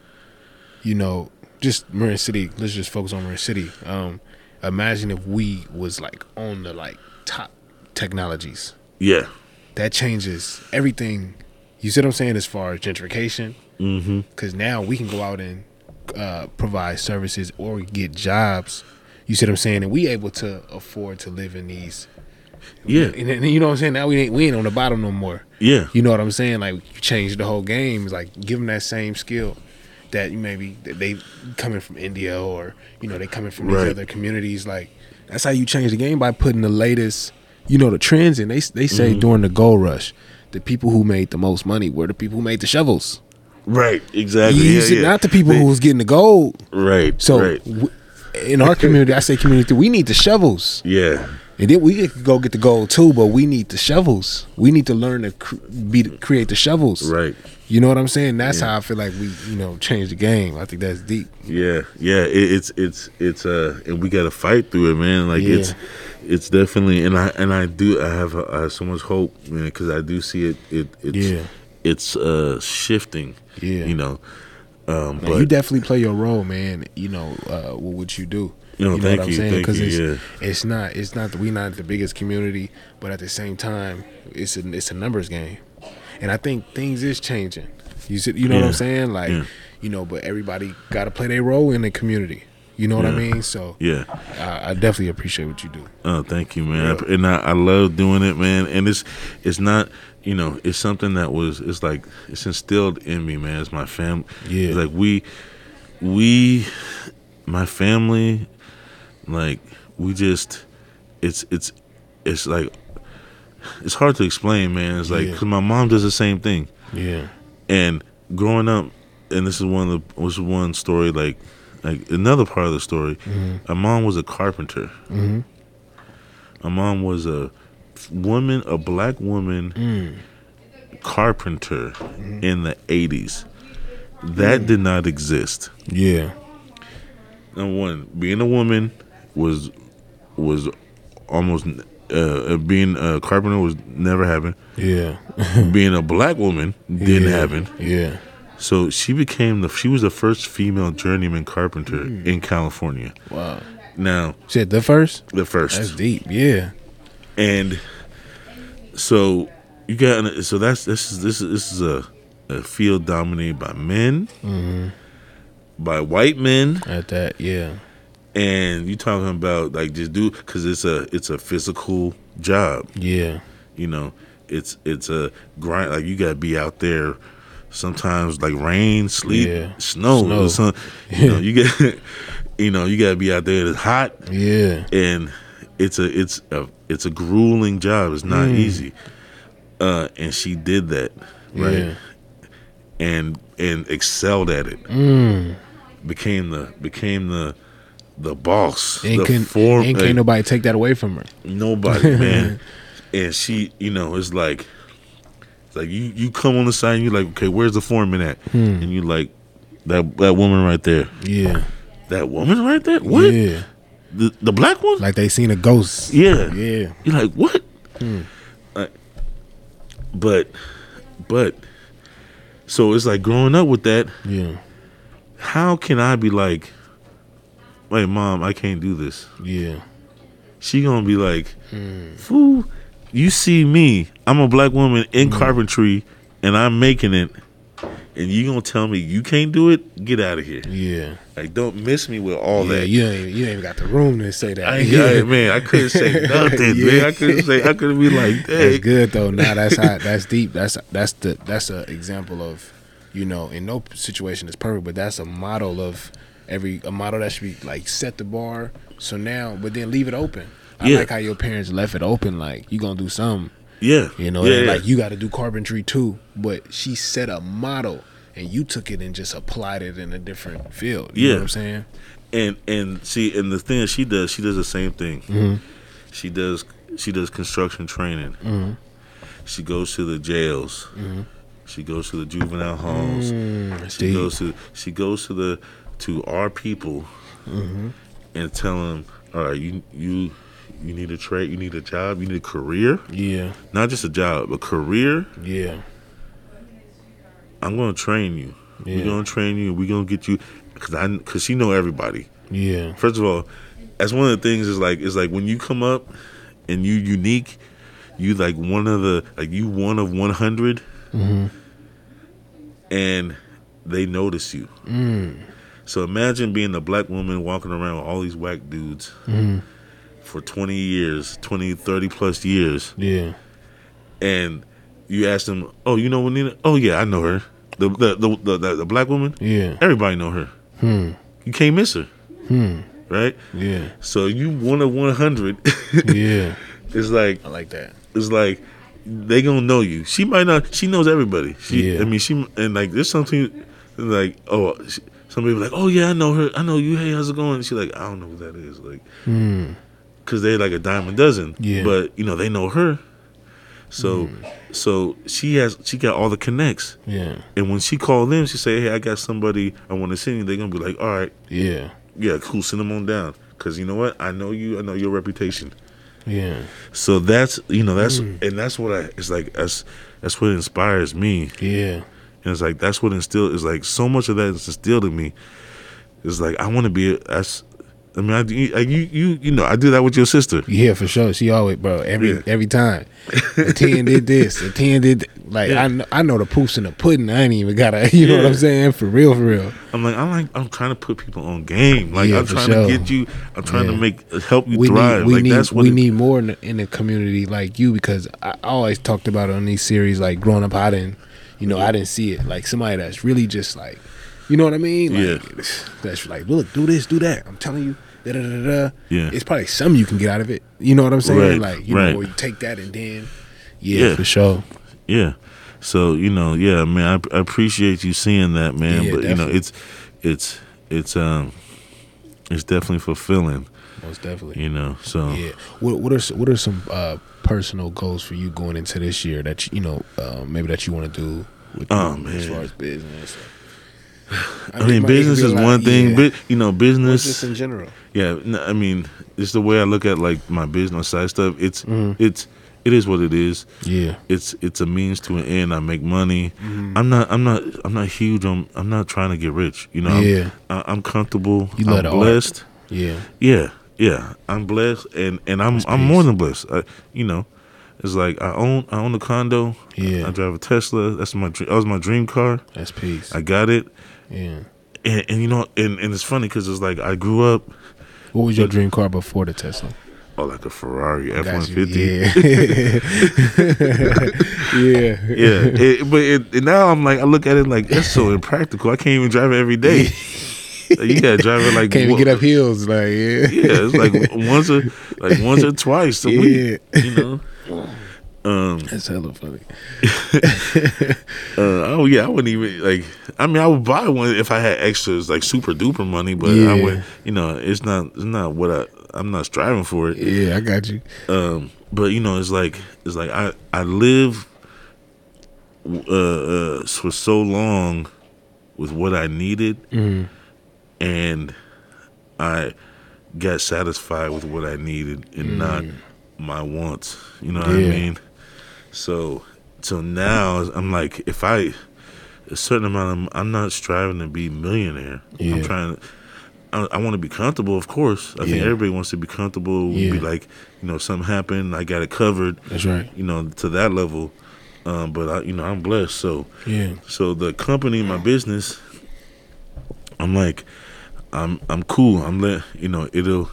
you know, just Marin City. Let's just focus on Marin City. Um, imagine if we was like on the like top technologies. Yeah. That changes everything. You see what I'm saying as far as gentrification? Mm-hmm. Because now we can go out and uh, provide services or get jobs. You see what I'm saying? And we able to afford to live in these. Yeah. And, and you know what I'm saying? Now we ain't we ain't on the bottom no more. Yeah. You know what I'm saying? Like you change the whole game. It's like give them that same skill that you maybe they coming from India or you know they coming from these other communities. Like that's how you change the game by putting the latest, you know, the trends in. They they say Mm-hmm. during the gold rush, the people who made the most money were the people who made the shovels. Right. Exactly. You Yeah, see, yeah. Not the people They- who was getting the gold. Right. So right. w- in our community, I say community, we need the shovels. Yeah. And then we could go get the gold too, but we need the shovels. We need to learn to cr- be to create the shovels. Right. You know what I'm saying? That's how I feel like we, you know, change the game. I think that's deep. Yeah. Yeah. It, it's it's it's uh, and we got to fight through it, man. Like Yeah. it's it's definitely, and I and I do I have, I have so much hope, man, because I do see it. It it's Yeah. It's uh shifting. Yeah. You know. Um, Now, but you definitely play your role, man. You know, uh, with what you do. You know thank what I'm you, saying? Because it's yeah. it's not it's not we not the biggest community, but at the same time, it's a it's a numbers game, and I think things is changing. You said you know what I'm saying? Like, yeah. you know, but everybody got to play their role in the community. You know what I mean? So yeah. I, I definitely appreciate what you do. Oh, thank you, man. Yeah. And I, I love doing it, man. And it's it's not, you know, it's something that was it's like it's instilled in me, man. It's my family. Yeah. It's like we we my family like we just it's it's it's like it's hard to explain, man. It's like Yeah. cuz my mom does the same thing. Yeah, And growing up, and this is one of the was one story like like another part of the story. My mom was a carpenter. Mhm. My mom was a woman, a black woman carpenter in the eighties. That did not exist. yeah, Number one, being a woman was was almost uh, uh, being a carpenter was never happened. Yeah. *laughs* being a black woman didn't yeah. happen. Yeah. So she became the she was the first female journeyman carpenter in California. Wow. Now Shit, the first? the first That's deep. Yeah. And so you got so that's this is this is this is a, a field dominated by men, mm-hmm. by white men, At that, yeah. and you talking about like just do because it's a it's a physical job. Yeah. You know, it's it's a grind. Like you got to be out there. Sometimes like rain, sleet, Yeah. snow, Snow. you know, you get, *laughs* you know, you got to be out there. It's hot, Yeah. and it's a it's a it's a grueling job. It's not easy. Uh, and she did that, right? Yeah. And and excelled at it. Mm. Became the became the the boss. Ain't, the can, form- like, can't nobody take that away from her. nobody, *laughs* man. and she, you know, it's like it's like you you come on the side and you're like, okay, where's the foreman at? Hmm. And you like that that woman right there. Yeah. That woman right there. What? Yeah. The the black one? Like they seen a ghost. yeah. Yeah. You're like, what? Like, but, but, so it's like growing up with that. Yeah. How can I be like, wait, mom, I can't do this. Yeah. She gonna be like, hmm. fool, you see me, I'm a black woman in hmm. carpentry, and I'm making it, and you gonna tell me you can't do it? Get out of here! Yeah. Like, don't miss me with all yeah, that. you ain't you ain't even got the room to say that. I ain't yeah. man. I couldn't say *laughs* nothing, Yeah. man. I couldn't say. I couldn't be like, that. That's good though. Nah, that's how, that's deep. That's that's the that's an example of, you know, in no situation is perfect, but that's a model of every a model that should be like set the bar. So now, but then leave it open. I Yeah. like how your parents left it open. Like you gonna do something, yeah, you know, yeah, yeah. like you got to do carpentry too. But she set a model, and you took it and just applied it in a different field. You Yeah. know what I'm saying? and and see, and the thing that she does, she does the same thing. Mm-hmm. She does she does construction training. Mm-hmm. She goes to the jails. She goes to the juvenile halls. Mm, She deep. goes to she goes to the to our people Mm-hmm. and tell them, all right, you you you need a trade, you need a job, you need a career, Yeah, not just a job, a career. yeah, I'm gonna train you. Yeah. We're gonna train you. We're gonna get you because I because she know everybody. yeah, First of all, that's one of the things is like is like when you come up and you unique, you like one of the like you one of one mm-hmm. and they notice you. Mm. So imagine being a black woman walking around with all these whack dudes mm-hmm. for 20 years, 20, 30 plus years, yeah, and you ask them, "Oh, you know Juanita? Oh yeah, I know her. The the the the, the, the black woman. yeah, Everybody know her. hmm, You can't miss her, hmm, right? yeah, So you one of 100. *laughs* yeah. it's like I like that. it's like they gonna know you. She might not. She knows everybody. She. Yeah. I mean, she and like there's something like oh. She, Somebody be like, "Oh yeah, I know her. I know you. Hey, how's it going?" She's like, "I don't know who that is." Like, Hmm. because they're like a dime a dozen. Yeah. But you know they know her. So, Hmm. so she has she got all the connects. Yeah, And when she called them, she say, "Hey, I got somebody I want to send you." They're gonna be like, "All right, yeah, yeah, cool, send them on down." Because you know what? I know you. I know your reputation. yeah, So that's you know that's and that's what I. It's like that's that's what inspires me. yeah, And it's like that's what instilled. Is like so much of that is instilled in me. It's like I want to be. That's. I mean, I, you, you you you know I do that with your sister. yeah, for sure. She always, bro, every Yeah. every time. *laughs* The ten did this. The ten did th- like Yeah. I know, I know the proofs in the pudding. I ain't even gotta. *laughs* You know what I'm saying? For real, for real. I'm like I'm like I'm trying to put people on game. Like Yeah, I'm trying sure. to get you. I'm trying Yeah. to make uh, help you we thrive. need we like need that's what we it- need more in the, in the community like you because I always talked about it on these series like growing up I didn't you know I didn't see it like somebody that's really just like you know what I mean like Yeah. that's like look do this do that I'm telling you da da da da Yeah. it's probably something you can get out of it you know what I'm saying Right, like you right. know where you take that and then yeah, Yeah. for sure Yeah. So you know, yeah, man, I, I appreciate you seeing that, man. Yeah, but you know, it's it's it's um it's definitely fulfilling. most definitely You know, so Yeah. What what are what are some uh, personal goals for you going into this year that you, you know uh, maybe that you want to do with Oh, as man. far as business? I mean, business is one thing, but you know, business in general. Yeah, no, I mean, it's the way I look at like my business side stuff. It's Mm-hmm. it's it is what it is. Yeah. It's it's a means to an end. I make money. I'm not I'm not I'm not huge on. I'm not trying to get rich. You know. I'm- Yeah. I, I'm comfortable. You I'm the art. blessed. Yeah. Yeah, yeah. I'm blessed, and and I'm I'm more than blessed. I, you know, it's like I own I own a condo. Yeah. I drive a Tesla. That's my dream. That was my dream car. That's peace. I got it, yeah. and, and you know, and, and it's funny because it's like I grew up. What was your dream car before the Tesla? Oh, like a Ferrari F one fifty. Yeah. *laughs* yeah. Yeah, it, but it, and now I'm like, I look at it like that's so impractical. I can't even drive it every day. Like, you gotta drive it like Can't even get up hills. Like, yeah. Yeah, it's like *laughs* once or like once or twice a week. You know. Um. That's hella funny. *laughs* Uh, oh yeah, I wouldn't even like. I mean, I would buy one if I had extras, like super duper money. But I would, you know, it's not. It's not what I. I'm not striving for it. Yeah, I got you. Um, but you know, it's like it's like I I live uh, uh for so long with what I needed, Mm-hmm. and I got satisfied with what I needed and not my wants. You know what I Mm. Mean? So so now I'm like, if I a certain amount of, I'm not striving to be millionaire. Yeah. I'm trying to. I, I want to be comfortable, of course. I think everybody wants to be comfortable. Yeah. Be like, you know, something happened, I got it covered. That's right. You know, to that level. Um, but I, you know, I'm blessed. So, Yeah. so the company, my business, I'm like, I'm I'm cool. I'm let you know it'll.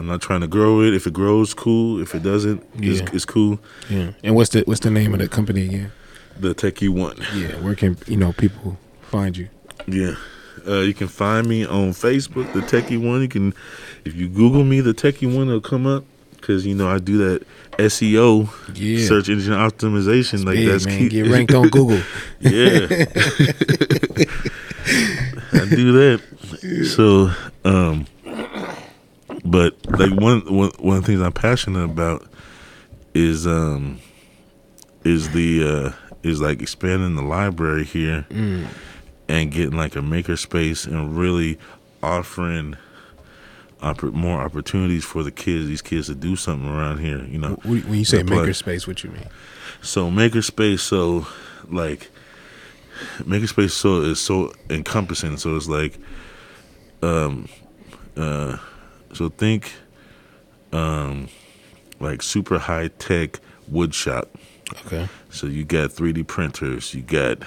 I'm not trying to grow it. If it grows, cool. If it doesn't, it's, Yeah. it's cool. Yeah. And what's the what's the name of the company again? The Techie One. Yeah. Where can you know people find you? Yeah. Uh, you can find me on Facebook, the Techie One. You can, if you Google me, the Techie One, it'll come up because you know I do that SEO, Yeah. search engine optimization. like Big, that's man. key. Get ranked on Google. *laughs* yeah, *laughs* I do that. *laughs* So, um, but like one one one of the things I'm passionate about is um is the uh is like expanding the library here Mm. and getting like a maker space and really offering oppor- more opportunities for the kids these kids to do something around here you know When when you say maker space what you mean? so maker space so like makerspace so is so encompassing so it's like um uh so think um like super high tech wood shop Okay. so you got 3D printers, you got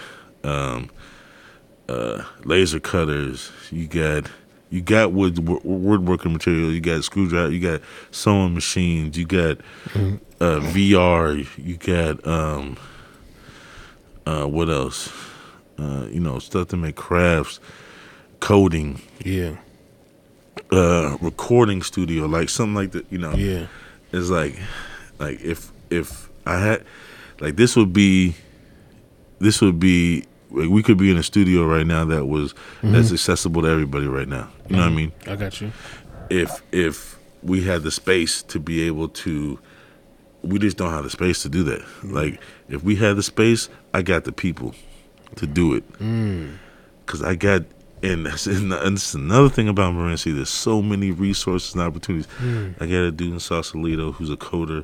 um, uh, laser cutters, you got you got wood woodworking material, you got screwdriver, you got sewing machines, you got uh, VR, you got um, uh, what else? Uh, you know, stuff to make crafts, coding, Yeah. Uh, recording studio, like something like that. You know, Yeah. it's like like if if I had like this would be this would be like we could be in a studio right now that was mm-hmm. that's accessible to everybody right now. You know what I mm-hmm. mean? I got you. If if we had the space to be able to we just don't have the space to do that. Mm-hmm. Like if we had the space, I got the people to do it. Mm. Cuz I got *laughs* and that's, and that's another thing about Marin City. There's so many resources and opportunities. Hmm. I got a dude in Sausalito who's a coder.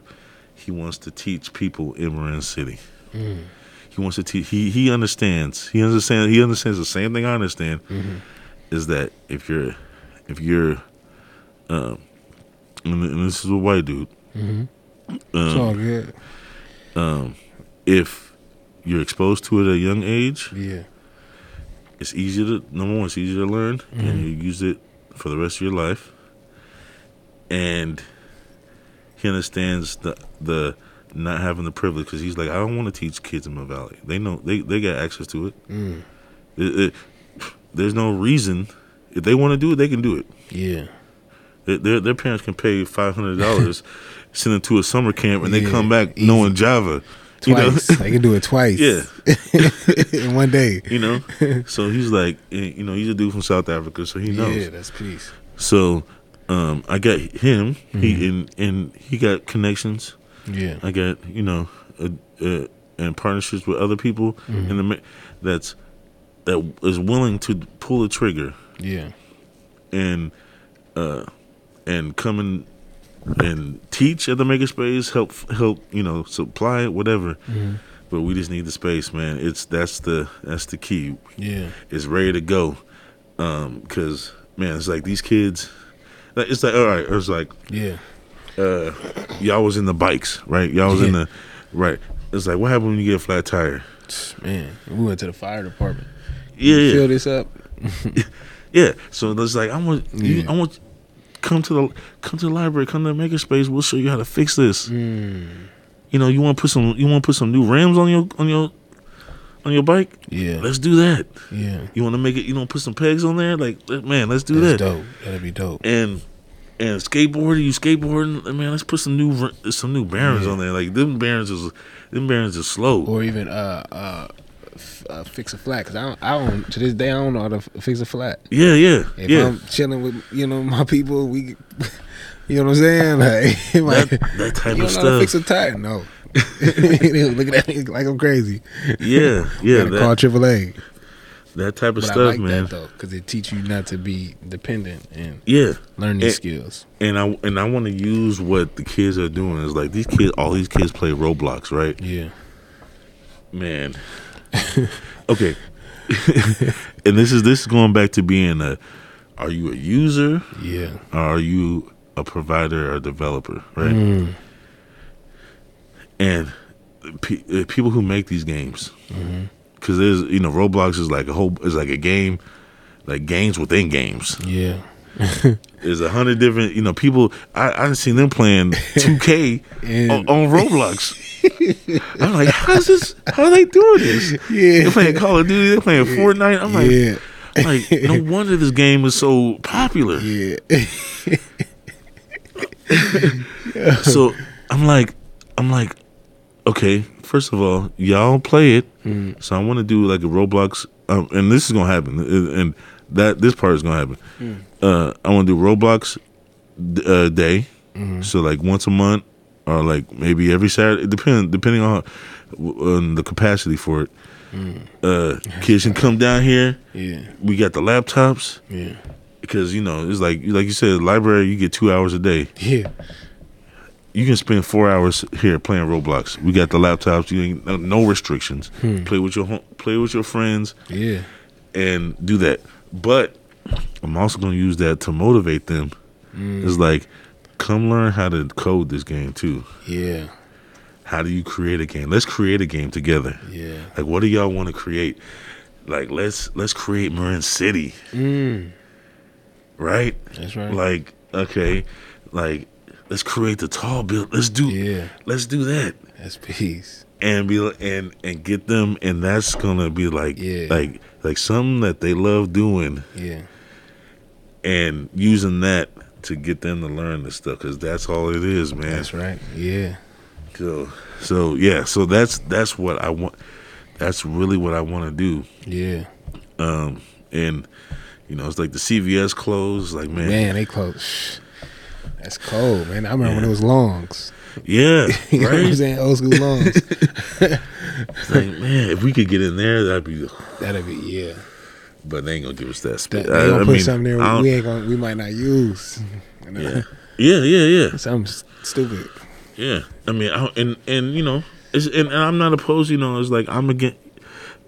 He wants to teach people in Marin City. Hmm. He wants to teach. He he understands. He understands. He understands the same thing I understand. Mm-hmm. Is that if you're if you're um and, and this is a white dude. Mm-hmm. Um, it's all good. Um, if you're exposed to it at a young age, Yeah. It's easier to number one, it's easier to learn, and mm-hmm. you use it for the rest of your life. And he understands the the not having the privilege because he's like, I don't want to teach kids in my valley. They know they they got access to it. Mm. It- it- there's no reason if they want to do it, they can do it. Yeah. Their their, their parents can pay five hundred dollars, *laughs* send them to a summer camp, and they Yeah, come back easy. knowing Java. You know? Twice. they can do it twice. Yeah. *laughs* in one day. you know. so he's like, eh, you know, he's a dude from South Africa, so he knows. Yeah, that's peace. So um, I got him. Mm-hmm. He and and he got connections. Yeah. I got you know, uh, uh, and partnerships with other people Mm-hmm. in the that's that is willing to pull the trigger Yeah. and uh and come and and teach at the makerspace, help help you know supply it, whatever. But we just need the space, man. It's that's the that's the key. Yeah. It's ready to go. Um, cause man, it's like these kids. like, It's like all right. It's like Yeah. uh, y'all was in the bikes, right? Y'all was in the right. It's like what happened when you get a flat tire? Man, we went to the fire department. Yeah, yeah. Fill this up. *laughs* Yeah. So it's like I want you, I want come to the come to the library, come to the makerspace. We'll show you how to fix this. Mm. You know, you want to put some you want to put some new rims on your on your on your bike. Yeah. Let's do that. yeah. You want to make it. You know, put some pegs on there. Like man, let's do That's that. dope. That'd be dope. And and skateboarding, you skateboarding. Man, let's put some new some new bearings Yeah. on there. Like them bearings is them bearings is slow. Or even uh uh, uh fix a flat because I don't, I don't to this day I don't know how to f- fix a flat. yeah, yeah, If yeah. I'm chilling with you know my people, we, *laughs* you know what I'm saying? Like, *laughs* like that, that type you of don't know how to fix a tire? No. *laughs* They Looking at me like I'm crazy. Yeah, yeah. Gotta call That, AAA. that type of But stuff, I like man. that though because it teach you not to be dependent and Yeah, learn these skills. and I and I want to use what the kids are doing. Is like these kids, all these kids play Roblox, right? Yeah. Man. *laughs* okay. *laughs* and this is this is going back to being a. Are you a user? Yeah. Or are you a provider or developer? Right. Mm. and pe- uh, people who make these games Mm-hmm. because there's you know roblox is like a whole is like a game like games within games Yeah. *laughs* there's a hundred different you know people i i seen them playing 2k *laughs* And- on, on roblox *laughs* i'm like how's this how are they doing this Yeah. they're playing call of duty they're playing fortnite i'm like yeah. like no wonder this game is so popular Yeah. so I'm like, I'm like, okay. First of all, y'all play it. Mm. So I want to do like a Roblox, um, and this is gonna happen, and that this part is gonna happen. Mm. Uh, I want to do Roblox uh, day, Mm-hmm. so like once a month, or like maybe every Saturday, depending depending on, on the capacity for it. Mm. Uh, kids can come down here. Yeah. We got the laptops Yeah. because you know it's like like you said, library. You get two hours a day Yeah. you can spend four hours here playing Roblox. We got the laptops. You ain't no, no restrictions. Hmm. Play with your play with your friends Yeah. and do that. But I'm also going to use that to motivate them. Mm. It's like, come learn how to code this game too. Yeah. How do you create a game? Let's create a game together. Yeah. Like, what do y'all want to create? Like, let's let's create Marin City, Mm. right? That's right. Like, okay, like let's create the tall build. Let's do yeah. let's do that. That's peace. And be and and get them and that's gonna be like Yeah. like like something that they love doing Yeah. and using that to get them to learn this stuff because that's all it is man That's right. Yeah. so so yeah so that's that's what i want that's really what i want to do Yeah. um and you know it's like the cvs closed like man, Man, they close. That's cold, man. I remember when it was longs. Yeah *laughs* You know what I'm right saying? Old school longs. It's *laughs* like man if we could get in there that'd be That'd be yeah. but they ain't gonna give us that That, space they gonna I, I put mean, something there we ain't gonna we might not use. *laughs* You know? yeah yeah yeah yeah Something stupid. Yeah, I mean, I, and and you know, it's, and, and I'm not opposed. You know, it's like I'm against.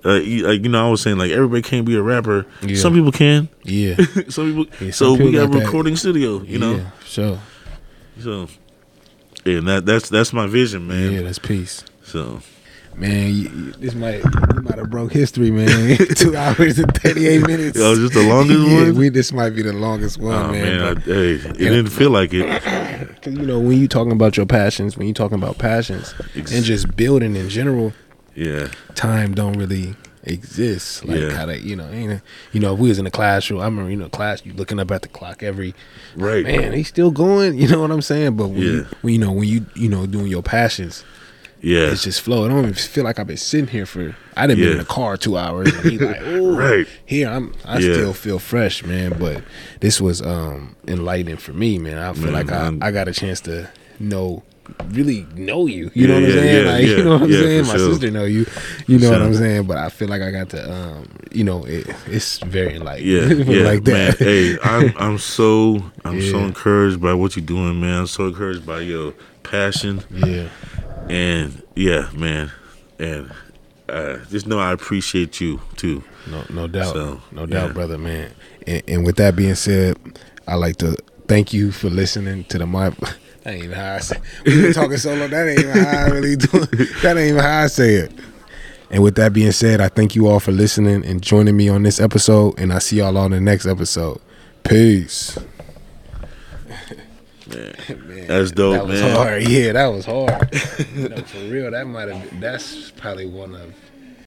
Uh, you- like you know, I was saying like everybody can't be a rapper. Yeah. Some people can. Yeah. some people. Yeah, so some we people got got a that. recording studio. You know. Yeah, sure. So. And that that's that's my vision, man. Yeah, that's peace. So Man, you, you, this might you might have broke history, man. *laughs* Two hours and thirty eight minutes. Oh, just the longest yeah, one? We this might be the longest one, oh man, man. I, hey, it didn't feel like it. *clears throat* Cause you know when you talking about your passions, when you talking about passions and just building in general, Yeah, time don't really exist. Like Yeah. how you know, ain't it, you know, if we was in a classroom, I remember, you know, class, you looking up at the clock every, right. man, he's still going. *laughs* You know what I'm saying? But when, Yeah. you, when you know when you you know doing your passions, Yeah, it's just flow. I don't even feel like I've been sitting here for. I didn't been in the car two hours. And he like, *laughs* oh, Right. here I'm. I Yeah. still feel fresh, man. But this was um enlightening for me, man. I feel Man, like I. I got a chance to know really know you. You know Yeah, what I'm saying? yeah, like, you know what I'm saying? My sure. sister know you. You know For what I'm saying? But I feel like I got to, um, you know, it, it's very like, Yeah, *laughs* yeah, like man. that. Hey, I'm *laughs* I'm so I'm so encouraged by what you're doing, man. I'm so encouraged by your passion, yeah, and yeah, man, and uh, just know I appreciate you too. no, no doubt, So, no doubt, brother, man. And, and with that being said, I like to thank you for listening to the my. That ain't even how I say. We been talking so long. That ain't even how I really do. It. That ain't even how I say it. And with that being said, I thank you all for listening and joining me on this episode. And I see y'all on the next episode. Peace. Man, *laughs* Man, That's dope, that was man. hard. Yeah, that was hard. *laughs* no, for real, that might have. That's probably one of